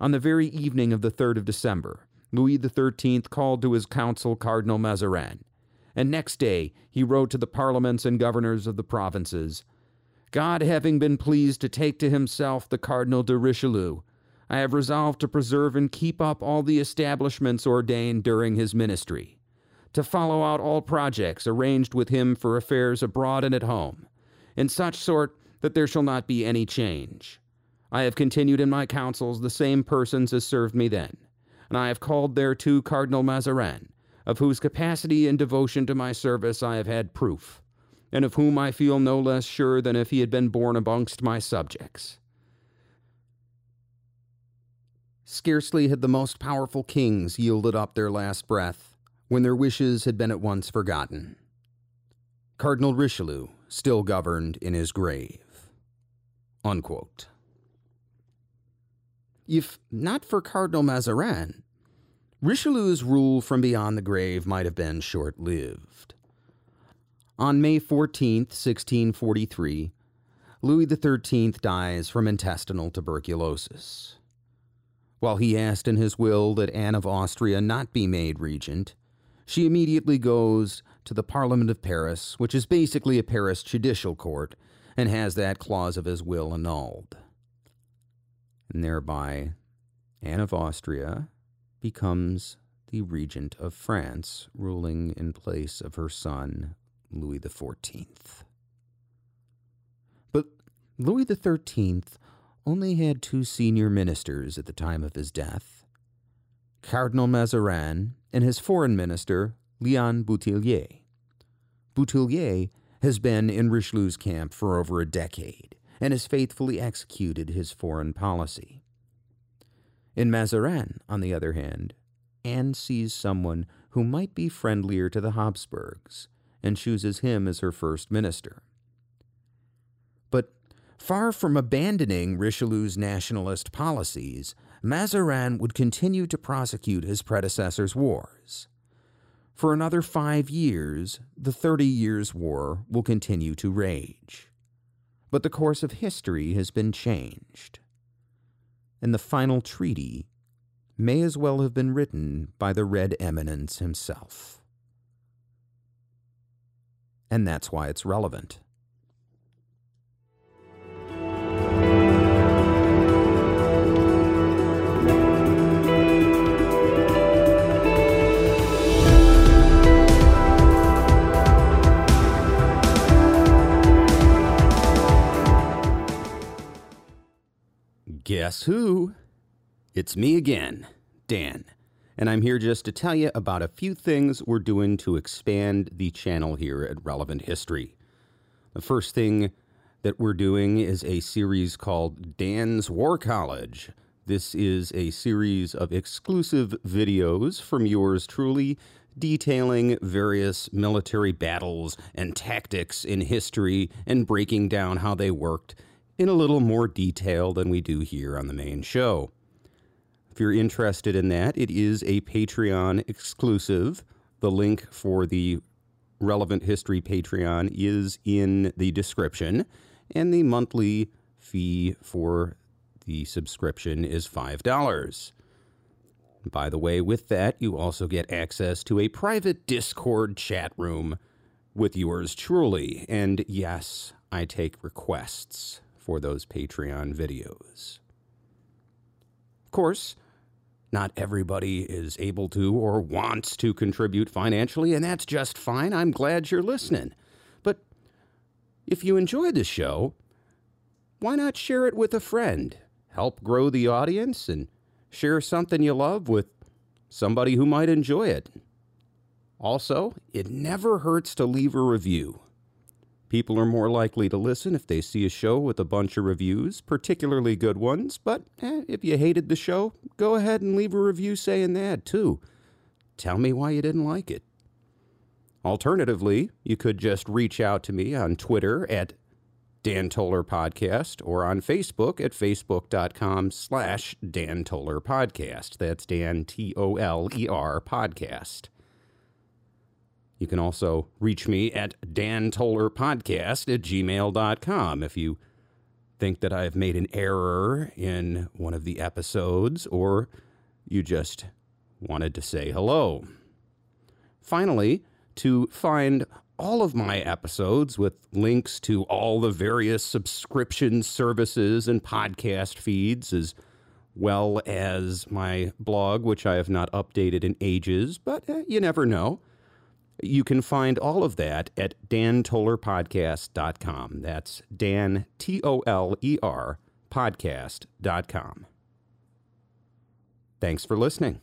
On the very evening of the 3rd of December, Louis XIII called to his council Cardinal Mazarin, and next day he wrote to the parliaments and governors of the provinces God having been pleased to take to himself the Cardinal de Richelieu, I have resolved to preserve and keep up all the establishments ordained during his ministry, to follow out all projects arranged with him for affairs abroad and at home, in such sort that there shall not be any change. I have continued in my councils the same persons as served me then, and I have called thereto Cardinal Mazarin, of whose capacity and devotion to my service I have had proof, and of whom I feel no less sure than if he had been born amongst my subjects. Scarcely had the most powerful kings yielded up their last breath when their wishes had been at once forgotten. Cardinal Richelieu still governed in his grave. Unquote. If not for Cardinal Mazarin, Richelieu's rule from beyond the grave might have been short lived. On May 14, 1643, Louis XIII dies from intestinal tuberculosis. While he asked in his will that Anne of Austria not be made regent, she immediately goes to the Parliament of Paris, which is basically a Paris judicial court, and has that clause of his will annulled. And thereby, Anne of Austria becomes the regent of France, ruling in place of her son, Louis XIV. But Louis XIII only had two senior ministers at the time of his death Cardinal Mazarin and his foreign minister, Leon Bouthillier. Bouthillier has been in Richelieu's camp for over a decade and has faithfully executed his foreign policy. In Mazarin, on the other hand, Anne sees someone who might be friendlier to the Habsburgs and chooses him as her first minister. But far from abandoning Richelieu's nationalist policies, Mazarin would continue to prosecute his predecessor's wars. For another five years, the Thirty Years' War will continue to rage. But the course of history has been changed. And the final treaty may as well have been written by the Red Eminence himself. And that's why it's relevant. Guess who? It's me again, Dan, and I'm here just to tell you about a few things we're doing to expand the channel here at Relevant History. The first thing that we're doing is a series called Dan's War College. This is a series of exclusive videos from yours truly, detailing various military battles and tactics in history and breaking down how they worked in a little more detail than we do here on the main show. If you're interested in that, it is a Patreon exclusive. The link for the Relevant History Patreon is in the description, and the monthly fee for the subscription is $5. By the way, with that, you also get access to a private Discord chat room with yours truly. And yes, I take requests for those Patreon videos. Of course, not everybody is able to or wants to contribute financially, and that's just fine. I'm glad you're listening. But if you enjoy the show, why not share it with a friend? Help grow the audience and share something you love with somebody who might enjoy it. Also, it never hurts to leave a review. People are more likely to listen if they see a show with a bunch of reviews, particularly good ones. But eh, if you hated the show, go ahead and leave a review saying that too. Tell me why you didn't like it. Alternatively, you could just reach out to me on Twitter at Dan Toler Podcast or on Facebook at facebook.com slash Dan Toler Podcast. That's Dan T O L E R Podcast. You can also reach me at dantolerpodcast at gmail.com if you think that I've made an error in one of the episodes or you just wanted to say hello. Finally, to find all of my episodes with links to all the various subscription services and podcast feeds, as well as my blog, which I have not updated in ages, but eh, you never know. You can find all of that at dantolerpodcast.com. That's Dan, T O L E R, podcast.com. Thanks for listening.